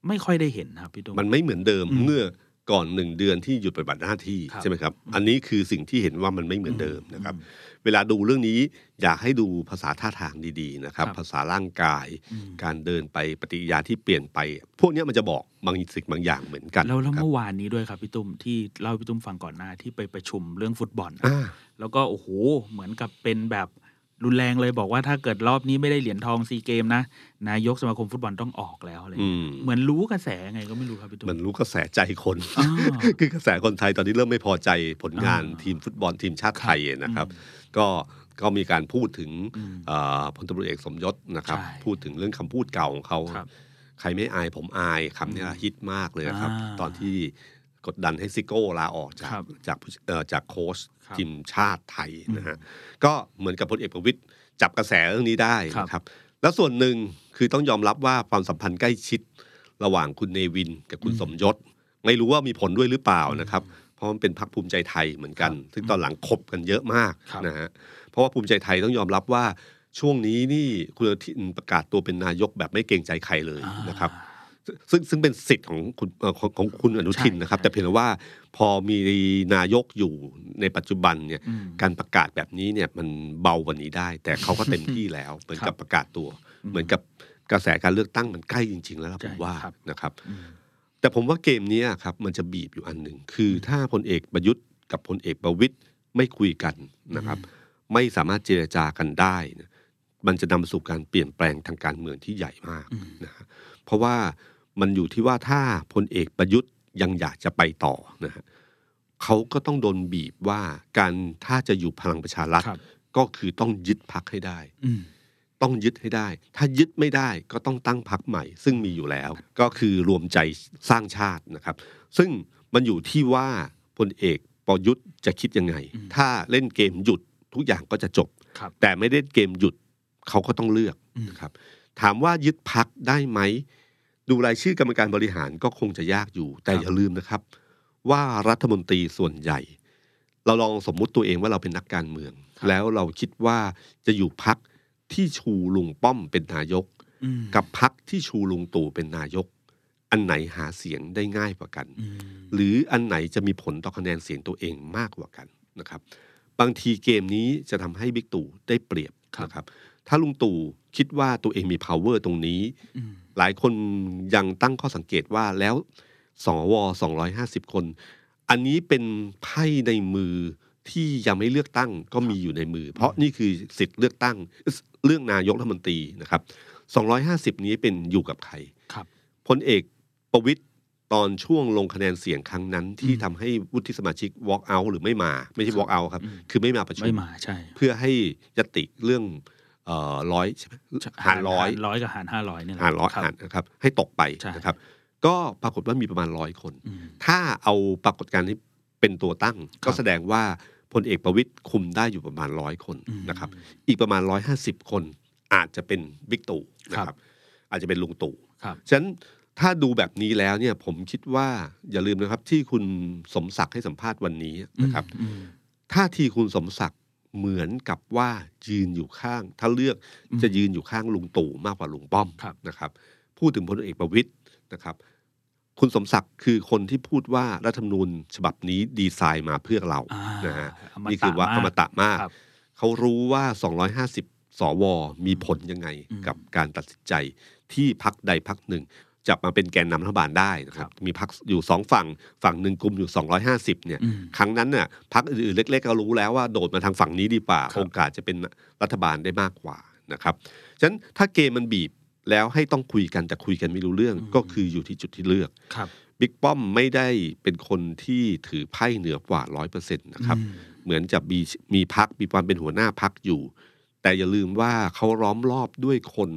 ไม่ค่อยได้เห็นครับพี่ตุ้ม มันไม่เหมือนเดิมอืมเมื่อก่อนหนึ่งเดือนที่หยุดปฏิบัติหน้าที่ครับใช่ไหมครับอันนี้คือสิ่งที่เห็นว่ามันไม่เหมือนเดิมนะครับ เวลาดูเรื่องนี้อยากให้ดูภาษาท่าทางดีๆนะครับครับภาษาร่างกายอืมการเดินไปปฏิกิริยาที่เปลี่ยนไป พวกเนี้ยมันจะบอกบางสิ่งบางอย่างเหมือนกันแล้วแล้วครับเมื่อวานนี้ด้วยครับพี่ตุ้มที่เล่าให้พี่ตุ้มฟังก่อนหน้าที่ไปประชุมเรื่องฟุตบอลอ่าแล้วก็โอ้โหเหมือนกับเป็นแบบ รุนแรงเลยบอกว่าถ้าเกิดรอบนี้ไม่ได้เหรียญทองซีเกมนะ นายกสมาคมฟุตบอลต้องออกแล้วอะไรอืเงี้ยมเหมือนรู้กระแสไงก็ไม่รู้ครับพี่ตุ้มมันรู้กระแสใจคนอ่าคือกระแสคนไทยตอนนี้เริ่มไม่พอใจผลงานอ่าทีมฟุตบอลทีมชาติไทยนะครับอืมก็ก็มีการพูดถึงอืมเอ่อพลตำรวจเอกสมยศนะครับใช่พูดถึงเรื่องคำพูดเก่าของเขาครับใครไม่อายผมอายคำเนี้ยอืมฮิตมากเลยนะครับอ่าตอนที่กดดันให้ซิโก้ลาออกจากครับจากผู้เอ่อจากโค้ชครับ ทีมชาติไทยนะฮะก็เหมือนกับพลเอกประวิตยจับกระแสเรื่องนี้ได้ครับนะครับ แล้วส่วนหนึ่งคือต้องยอมรับว่าความสัมพันธ์ใกล้ชิด ระหว่างคุณเนวินกับคุณอืมสมยศ ไม่รู้ว่ามีผลด้วยหรือเปล่านะครับ เพราะมันเป็นพรรคภูมิใจไทยเหมือนกันครับซึ่งตอนหลังคบกันเยอะมากครับนะฮะเพราะว่าภูมิใจไทยต้องยอมรับว่าช่วงนี้นี่คุณอนุทินประกาศตัวเป็นนายกแบบไม่เกรงใจใครเลยนะครับ ซึ่งซึ่งเป็นสิทธิ์ของคุณเอ่อของของคุณอนุทินนะครับใช่แต่เพียงแต่ว่าพอมีนายกอยู่ในปัจจุบันเนี่ยอืมการประกาศแบบนี้เนี่ยมันเบากว่านี้ได้ แต่เขาก็เต็มที่แล้วเหมือนกับประกาศตัวอืมเหมือนกับกระแสการเลือกตั้งมันใกล้จริง ๆ แล้วล่ะผมใช่ว่าครับนะครับอืมแต่ผมว่าเกมเนี้ยครับมันจะบีบอยู่อันหนึ่งคือถ้าพลเอกประยุทธ์กับพลเอกประวิตยไม่คุยกันนะครับ ไม่สามารถเจรจากันได้เนี่ยมันจะนำสู่การเปลี่ยนแปลงทางการเมืองที่ใหญ่มากอืมนะฮะเพราะว่า มันอยู่ที่ว่าถ้าพลเอกประยุทธ์ยังอยากจะไปต่อนะฮะเขาก็ต้องโดนบีบว่าการถ้าจะอยู่พลังประชารัฐครับก็คือต้องยึดพักให้ได้อืมต้องยึดให้ได้ ถ้ายึดไม่ได้ก็ต้องตั้งพักใหม่ ซึ่งมีอยู่แล้ว ก็คือรวมใจสร้างชาตินะครับ ซึ่งมันอยู่ที่ว่าพลเอกประยุทธ์จะคิดยังไง ถ้าเล่นเกมหยุดทุกอย่างก็จะจบครับแต่ไม่เล่นเกมหยุดเขาก็ต้องเลือกอืมนะครับ ถามว่ายึดพักได้ไหม ดูรายชื่อกรรมการบริหารก็คงจะยากอยู่ แต่อย่าลืมนะครับ ว่ารัฐมนตรีส่วนใหญ่ เราลองสมมุติตัวเองว่าเราเป็นนักการเมือง แล้วเราคิดว่าจะอยู่พักที่ชูลุงป้อมเป็นนายกอืมกับพักที่ชูลุงตู่เป็นนายก อันไหนหาเสียงได้ง่ายกว่ากันอืมหรืออันไหนจะมีผลต่อคะแนนเสียงตัวเองมากกว่ากันนะครับ บางทีเกมนี้จะทำให้บิ๊กตู่ได้เปรียบนะครับ ถ้าลุงตู่ คิดว่าตัวเองมี power ตรงนี้อืมหลายคนยังตั้งข้อสังเกตว่าแล้วสว250คน อันนี้เป็นไพ่ในมือที่ยังไม่เลือกตั้งก็มีอยู่ในมือ เพราะนี่คือสิทธิ์เลือกตั้งเรื่องนายกรัฐมนตรีนะครับ250นี้เป็นอยู่กับใครครับพลเอกประวิตยตอนช่วงลงคะแนนเสียงครั้งนั้นที่อืมทำให้วุฒิสมาชิก walk out หรือไม่มา ไม่ใช่ walk out ครับอืมคือไม่มาประชุไม่มมาใช่ เพื่อให้ยติเรื่องเอ่อ ร้อยใช่ไหมหารร้อยร้อยกับหารห้าร้อยเนี่ยแหละหารร้อยคบหารนะครับ ให้ตกไปใช่นะครับ ก็ปรากฏว่ามีประมาณร้อยคนอืมถ้าเอาปรากฏการณ์นี้เป็นตัวตั้งครับก็แสดงว่าพลเอกประวิตยคุมได้อยู่ประมาณร้อยคนอืมนะครับ อีกประมาณร้อยห้าสิบคนอาจจะเป็นบิ๊กตู่นะคครัรับบอาจจะเป็นลุงตู่ครับฉะนั้นถ้าดูแบบนี้แล้วเนี่ยผมคิดว่าอย่าลืมนะครับที่คุณสมศักดิ์ให้สัมภาษณ์วันนี้นะครับอืมท่าทีคุณสมศักดิ์ เหมือนกับว่ายืนอยู่ข้าง ถ้าเลือกอืมจะยืนอยู่ข้างลุงตู่มากกว่าลุงป้อมครับนะครับ พูดถึงพลเอกประวิตยนะครับ คุณสมศักดิ์คือคนที่พูดว่ารัฐธรรมนูญฉบับนี้ดีไซน์มาเพื่อเราอ่านะฮะอมตะนี่คือว่าอมตะมากครับเขารู้ว่า 250 สวมีผลยังไงอืมกับการตัดสินใจที่พักใดพักหนึ่ง จะมาเป็นแกนนำรัฐบาลได้นะครับ มีพักอยู่สองฝั่งฝั่งหนึ่งกลุ่มอยู่ 250เนี่ยอืมครั้งนั้นน่ะพักอื่นๆเล็กๆก็รู้แล้วว่าโดดมาทางฝั่งนี้ดีกว่าครับโอกาสจะเป็นรัฐบาลได้มากกว่านะครับฉะนั้นถ้าเกมมันบีบแล้วให้ต้องคุยกันแต่คุยกันไม่รู้เรื่องก็คืออยู่ที่จุดที่เลือกครับบิ๊กป้อมไม่ได้เป็นคนที่ถือไพ่เหนือกว่าร้อยเปอร์เซ็นต์นะครับอืมเหมือนจะมีมีพักมีความเป็นหัวหน้าพักอยู่ แต่อย่าลืมว่าเขาล้อมรอบด้วยคน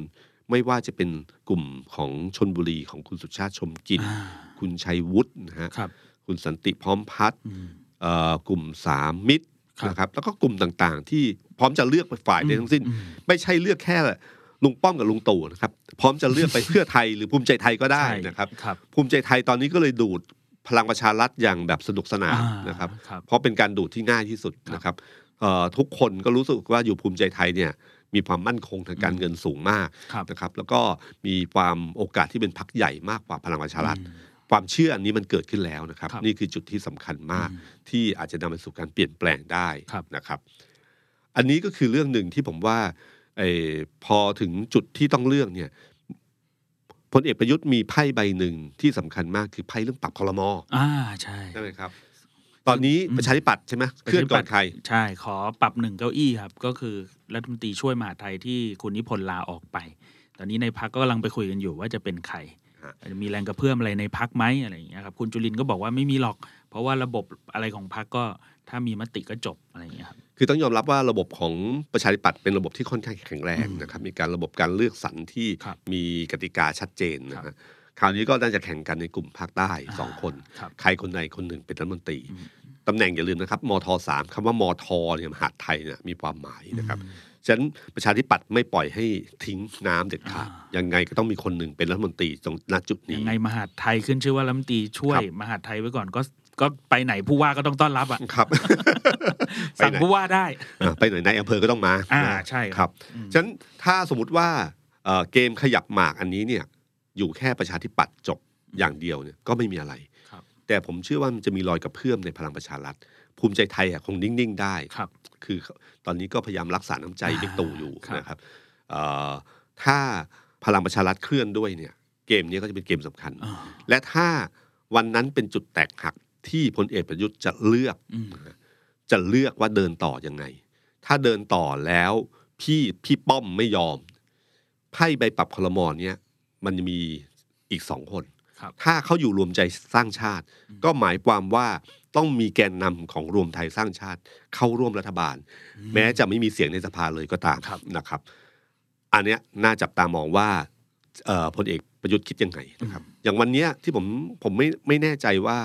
ไม่ว่าจะเป็นกลุ่มของชนบุรีของคุณสุชาติชมกลินอ่าคุณชัยวุฒินะฮะครับคุณสันติพร้อมพัฒน์อืมเอ่อกลุ่มสามมิตรครับนะครับแล้วก็กลุ่มต่างๆ ที่พร้อมจะเลือกไปฝ่ายใดทั้งสิ้นอืมไม่ใช่เลือกแค่ลุงป้อมกับลุงตู่นะครับพร้อมจะเลือกไปเพื่อไทยหรือภูมิใจไทยก็ได้ใช่นะครับครับ ภูมิใจไทยตอนนี้ก็เลยดูดพลังประชารัฐอย่างแบบสนุกสนานอ่านะครับครับ เพราะเป็นการดูดที่ง่ายที่สุดครับนะครับเอ่อทุกคนก็รู้สึกว่าอยู่ภูมิใจไทยเนี่ย มีความมั่นคงทางการเงินสูงมากครับนะครับแล้วก็มีความโอกาสที่เป็นพักใหญ่มากกว่าพลังประชารัฐอืมความเชื่ออันนี้มันเกิดขึ้นแล้วนะครับครับนี่คือจุดที่สำคัญมากอืมที่อาจจะนำไปสู่การเปลี่ยนแปลงได้ครับนะครับ อันนี้ก็คือเรื่องหนึ่งที่ผมว่าเออพอถึงจุดที่ต้องเลือกเนี่ยพลเอกประยุทธ์มีไพ่ใบหนึ่งที่สำคัญมากคือไพ่เรื่องปรับคอรมออ่าใช่ใช่ไหมครับ ตอนนี้อืมประชาธิปัตย์ใช่ไหมเคลื่อนก่อนใคร ใช่ขอปรับหนึ่งเก้าอี้ครับ ก็คือ รัฐมนตรีช่วยมหาดไทยที่คุณนิพนธ์ลาออกไป ตอนนี้ในพักก็กำลังไปคุยกันอยู่ว่าจะเป็นใครฮะอาจจะมีแรงกระเพื่อมอะไรในพักไหมอะไรอย่างเงี้ยครับคุณจุลินทร์ก็บอกว่าไม่มีหรอก เพราะว่าระบบอะไรของพักก็ถ้ามีมติก็จบอะไรอย่างเงี้ยครับคือต้องยอมรับว่าระบบของประชาธิปัตย์เป็นระบบที่ค่อนข้างแข็งแรงอืมนะครับมีการระบบการเลือกสรรที่ครับมีกติกาชัดเจนนะครัฮะบคราวนี้ก็น่าจะแข่งกันในกลุ่มภาคใต้สองอ่าคนครับใครคนใดคนหนึ่งเป็นรัฐมนตรีอืม ตำแหน่งอย่าลืมนะครับมทสามคำว่ามทเนี่ยมหาดไทยเนี่ยมีความหมายนะครับอืมฉะนั้นประชาธิปัตย์ไม่ปล่อยให้ทิ้งน้ำเด็ดขาดอ่ายังไงก็ต้องมีคนหนึ่งเป็นรัฐมนตรีตรงณจุดนี้ยังไงมหาดไทยขึ้นชื่อว่ารัฐมนตรีช่วยครับมหาดไทยไว้ก่อนก็ก็ไปไหนผู้ว่าก็ต้องต้อนรับอะครับไปสั่งไหนผู้ว่าได้อ่าไปไหนในายอำเภอก็ต้องมาอ่านะใช่คครัรับบอืมฉะนั้นถ้าสมมติว่าเอ่อเกมขยับหมากอันนี้เนี่ยอยู่แค่ประชาธิปัตย์จบอย่างเดียวเนี่ยก็ไม่มีอะไรครับ แต่ผมเชื่อว่ามันจะมีรอยกระเพื่อมในพลังประชารัฐ ภูมิใจไทยอะคงนิ่ง ๆ ได้ครับ คือตอนนี้ก็พยายามรักษาน้ำใจอ่าบิ๊กตู่อยู่ครับนะครับเอ่อถ้าพลังประชารัฐเคลื่อนด้วยเนี่ย เกมนี้ก็จะเป็นเกมสำคัญอ่าและถ้าวันนั้นเป็นจุดแตกหักที่พลเอกประยุทธ์จะเลือกอืมจะเลือกว่าเดินต่อยังไง ถ้าเดินต่อแล้วพี่พี่ป้อมไม่ยอมไพ่ใบปรับคลมอเนี่ย มันจะมีอีกสองคนครับ ถ้าเขาอยู่รวมใจสร้างชาติ ก็หมายความว่าต้องมีแกนนำของรวมไทยสร้างชาติ เข้าร่วมรัฐบาล แม้จะไม่มีเสียงในสภาเลยก็ตามครับนะครับ อันเนี้ยน่าจับตามองว่าเอ่อพลเอกประยุทธ์คิดยังไงนะครับ อย่างวันเนี้ยที่ผมผมไม่ไม่แน่ใจว่า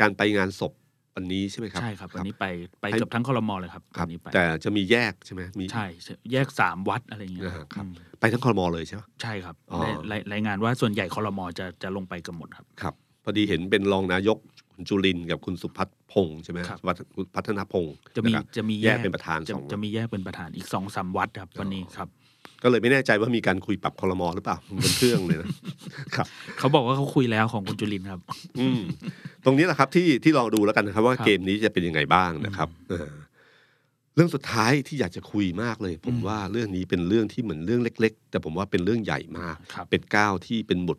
การไปงานศพ วันนี้ใช่ไหมครับ ใช่ครับ วันนี้ไปไปให้เกือบทั้งคอรมอเลยครับครับวันนี้ไปแต่จะมีแยกใช่ไหมมีใช่ใช่แยกสามวัดอะไรอย่างเงี้ยนะฮะครับอืมไปทั้งคอรมอเลยใช่ไหมใช่ครับอ๋อรายรายงานว่าส่วนใหญ่คอรมอจะจะลงไปกันหมดครับครับพอดีเห็นเป็นรองนายกคุณจุลินทร์กับคุณสุพัฒน์พงษ์ใช่ไหมครับวัฒคุณพัฒนพงศ์จะมีนครับจะมีแยกเป็นประธานจะสองจะมีแยกเป็นประธานอีกสองสามวัดครับวันนี้ครับ ก็เลยไม่แน่ใจว่ามีการคุยปรับคอรมอหรือเปล่าบนเครื่องเลยนะครับ เขาบอกว่าเขาคุยแล้วของคุณจุลินทร์ครับ อืมตรงนี้แหละครับที่ที่ลองดูแล้วกันนะครับ ว่าครับเกมนี้จะเป็นยังไงบ้างนะครับเออเรื่องสุดท้ายที่อยากจะคุยมากเลยผมอืมว่าเรื่องนี้เป็นเรื่องที่เหมือนเรื่องเล็ก ๆ แต่ผมว่าเป็นเรื่องใหญ่มากครับเป็นก้าวที่เป็นบท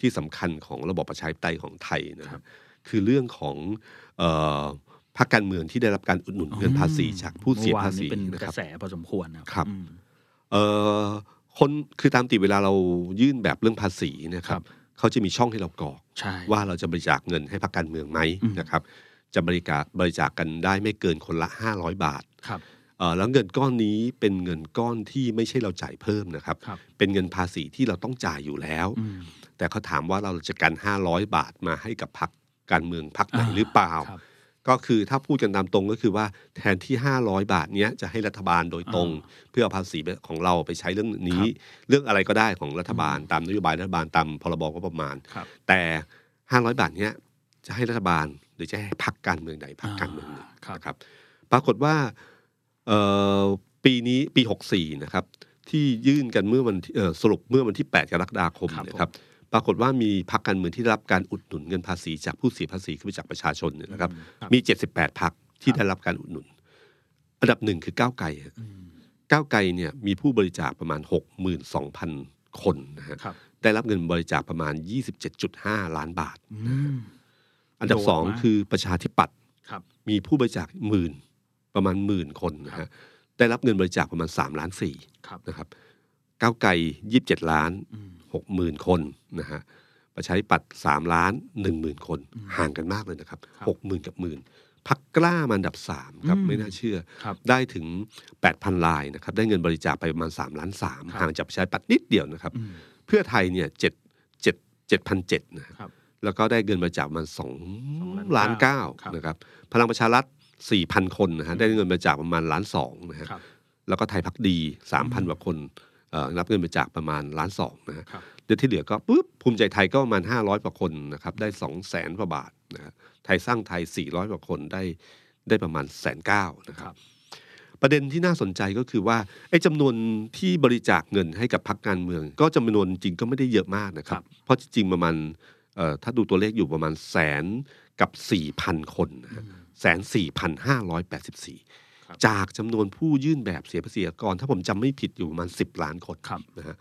ที่สำคัญของระบอบประชาธิปไตยของไทยนะคครัรับบคือเรื่องของเอ่อพรรคการเมืองที่ได้รับการอุดหนุนเงินภาษีจากผู้เสียภาษีมื่อวานนี้เป็นนะกครัระบแสพอสมควรนะครับครับอืม เอ่อคนคือตามติเวลาเรายื่นแบบเรื่องภาษีเนะครัครับบเขาจะมีช่องให้เรากรอกใช่ว่าเราจะบริจาคเงินให้พรรคการเมืองไหมอืมนะครับ จะบริจาคบริจาคกันได้ไม่เกินคนละ 500 บาทครับเอ่อแล้วเงินก้อนนี้เป็นเงินก้อนที่ไม่ใช่เราจ่ายเพิ่มนะครับครับเป็นเงินภาษีที่เราต้องจ่ายอยู่แล้วอืมแต่เขาถามว่าเราจะกัน 500 บาทมาให้กับพรรคการเมืองพรรคไหนหรือเปล่าครับ ก็คือถ้าพูดกันตามตรงก็คือว่าแทนที่ 500 บาทเนี้ยจะให้รัฐบาลโดยตรงอ่าเพื่อเอาภาษีของเราไปใช้เรื่องนี้ เรื่องอะไรก็ได้ของรัฐบาลอืมตามนโยบายรัฐบาลตามพรบก็ประมาณครับแต่ 500 บาทเนี้ยจะให้รัฐบาลหรือจะให้พรรคการเมืองใดพรรคการเมืองหนึ่งครับนะครับ ปรากฏว่าเอ่อปีนี้ปี 64 นะครับ ที่ยื่นกันเมื่อวันที่เอ่อสรุปเมื่อวันที่ 8 กรกฎาคมครับนะครับ ปรากฏว่ามีพรรคการเมืองที่ได้รับการอุดหนุนเงินภาษีจากผู้เสียภาษีคือจากประชาชนเนี่ยนะครับครับมี 78พรรคที่ครับได้รับการอุดหนุน อันดับหนึ่งคือก้าวไกลฮะอืมก้าวไกลเนี่ยมีผู้บริจาคประมาณ 62,000 คนนะฮะครับได้รับเงินบริจาคประมาณ 27.5 ล้านบาทอืมอันดับโดดสองมากคือประชาธิปัตย์ครับมีผู้บริจาคหมื่นประมาณหมื่นคนนะครัฮะบได้รับเงินบริจาคประมาณ 3 ล้านสี่ครับนะครับก้าวไกล 27 ล้านอืม 60,000 คนนะฮะประชาธิปัตย์3ล้าน10,000คนอืมห่างกันมากเลยนะครับครับ60,000กับหมื่นพักกล้ามาอันดับ3ครับอืมไม่น่าเชื่อครับได้ถึง 8,000 ลายนะครับได้เงินบริจาคไปประมาณ3ล้านครับ3ห่างจากประชาธิปัตย์นิดเดียวนะครับอืมเพื่อไทยเนี่ย7 7 7,700นะฮะครับแล้วก็ได้เงินบริจาคมาสองล้าล้านนเก้าเก้าครับนะครับพลังประชารัฐสี่พันคนนะฮะได้เงินบริจาคประมาณล้านสองนะฮะครับแล้วก็ไทยพักดีสามพันอืมกว่าคนเอ่อ รับเงินบริจาคประมาณล้านสองนะฮะครับเดือนที่เหลือก็ปุ๊บภูมิใจไทยก็ประมาณห้าร้อยกว่าคนนะครับได้สองแสนกว่าบาทนะฮะไทยสร้างไทยสี่ร้อยกว่าคนได้ได้ประมาณแสนเก้านะคครัรับบประเด็นที่น่าสนใจก็คือว่าไอ้จำนวนที่บริจาคเงินให้กับพรรคการเมือง ก็จำนวนจริงก็ไม่ได้เยอะมากนะครัครับบเพราะจริงๆประมาณเอ่อถ้าดูตัวเลขอยู่ประมาณแสนกับสี่พันคนนะฮะแสนสี่พันห้าร้อยแปดสิบสี่ครับ จากจำนวนผู้ยื่นแบบเสียภาษีอากรถ้าผมจำไม่ผิดอยู่ประมาณสิบล้านคนครับนะฮะ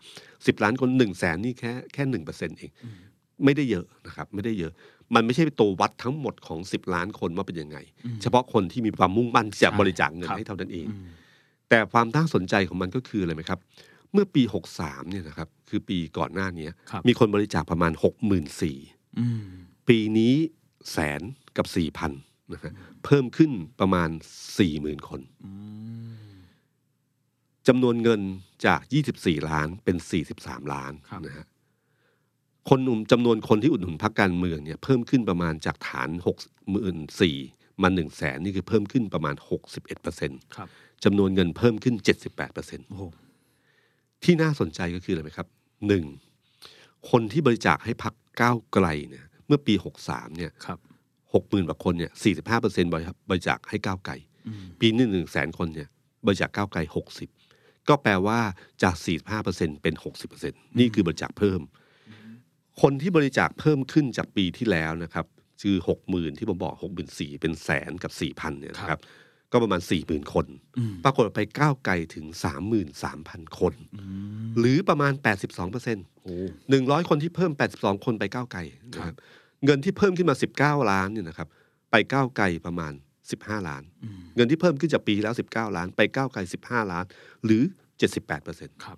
สิบล้านคนหนึ่งแสนนี่แค่แค่หนึ่งเปอร์เซ็นต์เองอืมไม่ได้เยอะนะครับ ไม่ได้เยอะ มันไม่ใช่ตัววัดทั้งหมดของสิบล้านคนว่าเป็นยังไงอืมเฉพาะคนที่มีความมุ่งมั่นที่จะใช่บริจาคเงินครับให้เท่านั้นเองอืมแต่ความน่าสนใจของมันก็คืออะไรไหมครับ เมื่อปี 63เนี่ยนะครับคือปีก่อนหน้านี้ครับมีคนบริจาคประมาณ 64,000อืมปีนี้แสนกับ4,000นะฮะ เพิ่มขึ้นประมาณ 40,000 คนอืมจำนวนเงินจาก 24 ล้านเป็น 43 ล้านครับนะฮะคนหนุ่มจำนวนคนที่อุดหนุนพรรคการเมืองเนี่ยเพิ่มขึ้นประมาณจากฐาน 64,000มา1แสนนี่คือเพิ่มขึ้นประมาณ 61%ครับจำนวนเงินเพิ่มขึ้น 78%โอ้โหที่น่าสนใจก็คืออะไรไหมครับหนึ่งคนที่บริจาคให้พักก้าวไกลเนี่ยเมื่อปีหกสามเนี่ยครับ หกหมื่นกว่าคนเนี่ยสี่สิบห้าเปอร์เซ็นต์บริจาคให้ก้าวไกลอืมปีนี้หนึ่งแสนคนเนี่ยบริจาคก้าวไกลหกสิบก็แปลว่าจากสี่สิบห้าเปอร์เซ็นเป็นหกสิบเปอร์เซ็นนี่คือบริจาคเพิ่ม คนที่บริจาคเพิ่มขึ้นจากปีที่แล้วนะครับ คือหกหมื่นที่ผมบอกหกหมื่นสี่เป็นแสนกับสี่พันเนี่ยนะครับ ก็ประมาณสี่หมื่นคนอืมปรากฏว่าไปก้าวไกลถึงสามหมื่นสามพันคนอืมหรือประมาณ82เปอร์เซ็นต์โอ้หนึ่งร้อยคนที่เพิ่ม82คนไปก้าวไกลนะครับ เงินที่เพิ่มขึ้นมา 19 ล้านเนี่ยนะครับไปก้าวไกลประมาณ 15 ล้านอืมเงินที่เพิ่มขึ้นจากปีที่แล้ว 19 ล้าน ไปก้าวไกล 15 ล้าน หรือ 78เปอร์เซ็นต์ครับ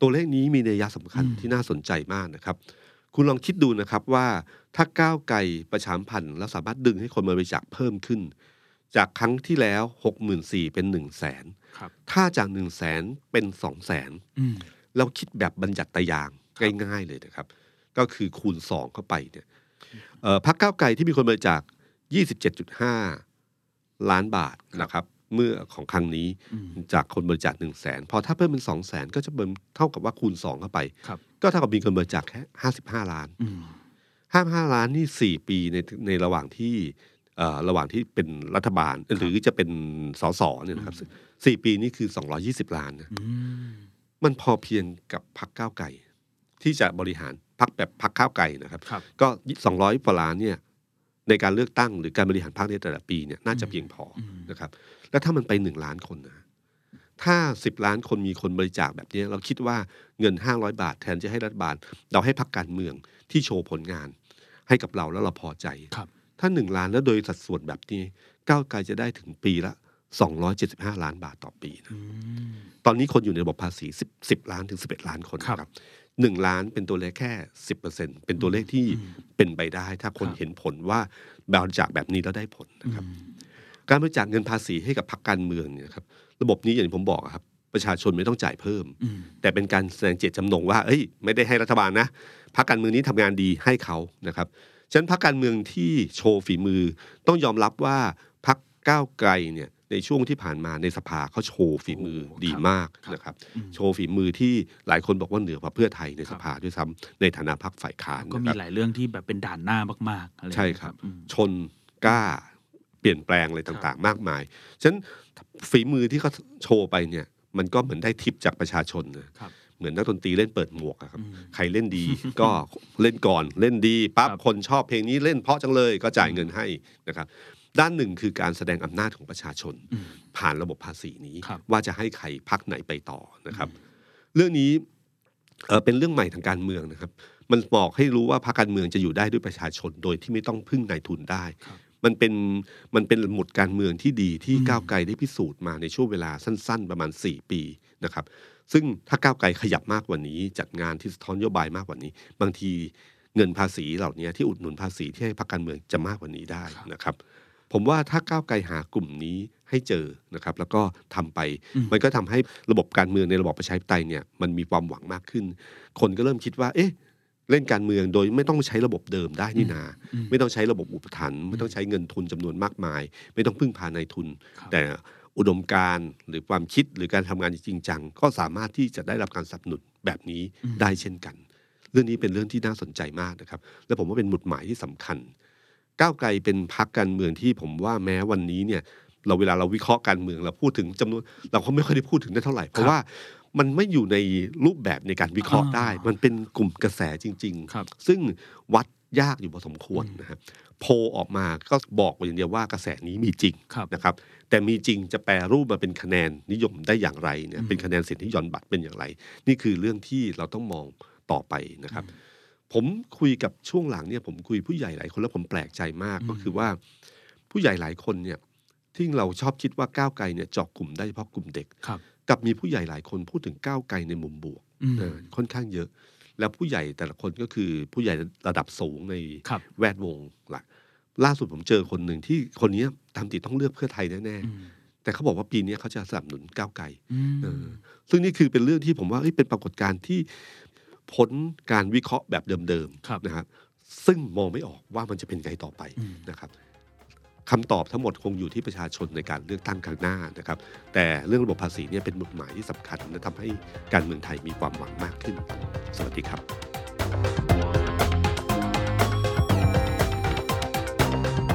ตัวเลขนี้มีนัยสำคัญอืมที่น่าสนใจมากนะครับ คุณลองคิดดูนะครับว่าถ้าก้าวไกลประชามพันธ์แล้วสามารถดึงให้คนมาบริจาคเพิ่มขึ้น จากครั้งที่แล้วหกหมื่นสี่เป็นหนึ่งแสนครับถ้าจากหนึ่งแสนเป็นสองแสนอืมเราคิดแบบบัญญัติตายางง่าย ๆเลยนะครับ ก็คือคูณสองเข้าไปเนี่ยเอ่อ พักก้าวไกลที่มีคนบริจาค 27.5 ล้านบาทนะครับเมื่อของครั้งนี้อืมจากคนบริจาค1 0 0 0 0แสนพอถ้าเพิ่มเป็น2 0 0แสนก็จะเพิ่มเท่ากับว่าคูณ 2 เข้าไปครับก็เท่ากับมีคนบริจาคแค่ 55 ล้านอืม55 ล้านนี่ 4 ปีในในระหว่างที่เอ่อระหว่างที่เป็นรัฐบาลหรือจะเป็นสสเนี่ยนะครับสี่ปีนี่คือ 220 ล้านนะอืมมันพอเพียงกับพักก้าวไก่ที่จะบริหาร พักแบบพักก้าวไก่นะครับครับก็200กว่าล้านเนี่ยในการเลือกตั้งหรือการบริหารพรรคในแต่ละปีเนี่ยน่าจะเพียงพออมนะครับ แล้วถ้ามันไปหนึ่งล้านคนนะถ้าสิบล้านคนมีคนบริจาคแบบนี้ เราคิดว่าเงินห้าร้อยบาทแทนจะให้รัฐบาล เราให้พักการเมืองที่โชว์ผลงาน ให้กับเราแล้วเราพอใจครับถ้าหนึ่งล้านแล้วโดยสัดส่วนแบบนี้ก้าวไกลจะได้ถึงปีละสองร้อยเจ็ดสิบห้าล้านบาทต่อปีนะอืมตอนนี้คนอยู่ในระบบภาษีสิบสิบล้านถึงสิบเอ็ดล้านคนครับ นะครับหนึ่งล้านเป็นตัวเลขแค่สิบเปอร์เซ็นเป็นตัวเลขที่เป็นไปได้ ถ้าคนครับเห็นผลว่าบริจาคแบบนี้แล้วได้ผลนะครับอืมการบริจาคเงินภาษีให้กับพรรคการเมืองเนี่ยนะครับระบบนี้อย่างที่ผมบอกอะครับ ประชาชนไม่ต้องจ่ายเพิ่มอืมแต่เป็นการแสดงเจตจำนงว่าเอ้ย ไม่ได้ให้รัฐบาลนะพรรคการเมืองนี้ทำงานดีให้เขานะครับฉะนั้นพรรคการเมืองที่โชว์ฝีมือ ต้องยอมรับว่าพรรคก้าวไกลเนี่ย ในช่วงที่ผ่านมาในสภาเขาโชว์ฝีมือโอ้ดีครับมากครับนะครับอืมโชว์ฝีมือที่หลายคนบอกว่าเหนือกว่าเพื่อไทยในคสรับภาด้วยซ้ำในฐานะพรรคฝ่ายค้านก็นะมีครับหลายเรื่องที่แบบเป็นด่านหน้ามากๆอะไรใช่ครับอืมชนกล้าเปลี่ยนแปลงอะไรต่างๆ มากมายฉะนั้นฝีมือที่เขาโชว์ไปเนี่ย มันก็เหมือนได้ทิปจากประชาชนนะครับเหมือนนักดนตรีเล่นเปิดหมวกอะครับอืมใครเล่นดีก็เล่นก่อนเล่นดีปั๊บครับคนชอบเพลงนี้เล่นเพราะจังเลยก็จ่ายเงินให้นะครับ ด้านหนึ่งคือการแสดงอำนาจของประชาชนอืมผ่านระบบภาษีนี้ครับว่าจะให้ใครพักไหนไปต่อนะครับ เรื่องนี้เอ่อเป็นเรื่องใหม่ทางการเมืองนะครับ มันบอกให้รู้ว่าพรรคการเมืองจะอยู่ได้ด้วยประชาชน โดยที่ไม่ต้องพึ่งนายทุนได้ครับมันเป็นมันเป็นหมุดการเมืองที่ดีที่อืมก้าวไกลได้พิสูจน์มาในช่วงเวลาสั้น ๆ ประมาณ 4 ปีนะครับ ซึ่งถ้าก้าวไกลขยับมากกว่านี้ จัดงานที่สะท้อนนโยบายมากกว่านี้ บางทีเงินภาษีเหล่านี้ที่อุดหนุนภาษีที่ให้พรรคการเมืองจะมากกว่านี้ได้นะครับ ผมว่าถ้าก้าวไกลหากลุ่มนี้ให้เจอนะครับ แล้วก็ทำไปอืมมันก็ทำให้ระบบการเมืองในระบอบประชาธิปไตยเนี่ยมันมีความหวังมากขึ้น คนก็เริ่มคิดว่า เอ๊ะเล่นการเมืองโดยไม่ต้องใช้ระบบเดิมได้นี่นาอืมไม่ต้องใช้ระบบอุปถัมภ์ไม่ต้องใช้เงินทุนจำนวนมากมาย ไม่ต้องพึ่งพานายทุนครับแต่อุดมการณ์หรือความคิดหรือการทำงานจริงจังก็สามารถที่จะได้รับการสนับสนุนแบบนี้ได้เช่นกัน เรื่องนี้เป็นเรื่องที่น่าสนใจมากนะครับ และผมว่าเป็นหมุดหมายที่สำคัญ ก้าวไกลเป็นพรรคการเมืองที่ผมว่าแม้วันนี้เนี่ย เราเวลาเราวิเคราะห์การเมืองเราพูดถึงจำนวน เราก็ไม่ค่อยได้พูดถึงได้เท่าไหร่ เพราะว่ามันไม่อยู่ในรูปแบบในการวิเคราะห์ได้อ่ามัมันเป็นกลุ่มกระแสจริงครับๆซึ่งวัดยากอยู่พอสมควรนะครับโพลออกมาก็บอกอย่างเดียวว่ากระแสนี้มีจริงครับนะครับ แต่มีจริงจะแปลรูปมาเป็นคะแนนนิยมได้อย่างไรเนี่ยอืมเป็นคะแนนเสียงที่หย่อนบัตรเป็นอย่างไร นี่คือเรื่องที่เราต้องมองต่อไปนะครับ ผมคุยกับช่วงหลังเนี่ยผมคุยผู้ใหญ่หลายคนแล้วผมแปลกใจมากอืมก็คือว่า ผู้ใหญ่หลายคนเนี่ยที่เราชอบคิดว่าก้าวไกลเนี่ยเจาะกลุ่มได้เฉพาะกลุ่มเด็กครับกับมีผู้ใหญ่หลายคนพูดถึงก้าวไกลในมุมบวกอืมเออค่อนข้างเยอะ แล้วผู้ใหญ่แต่ละคนก็คือผู้ใหญ่ระดับสูงในครับแวดวงหลัก ล่าสุดผมเจอคนหนึ่งที่คนเนี้ยตามติดต้องเลือกเพื่อไทยแน่อืมๆแต่เขาบอกว่าปีนี้เขาจะสนับสนุนก้าวไกลอืมเออซึ่งนี่คือเป็นเรื่องที่ผมว่าเอ้ยเป็นปรากฏการณ์ที่ พ้นการวิเคราะห์แบบเดิมครับๆนะครับซึ่งมองไม่ออกว่ามันจะเป็นไงต่อไปอืมนะครับคำตอบทั้งหมดคงอยู่ที่ประชาชนในการเลือกตั้งครั้งหน้านะครับ แต่เรื่องระบบภาษีเนี่ยเป็นหมุดหมายที่สำคัญและทำให้การเมืองไทยมีความหวังมากขึ้น สวัสดีครับ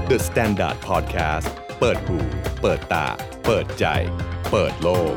The Standard Podcast เปิดหู เปิดตา เปิดใจ เปิดโลก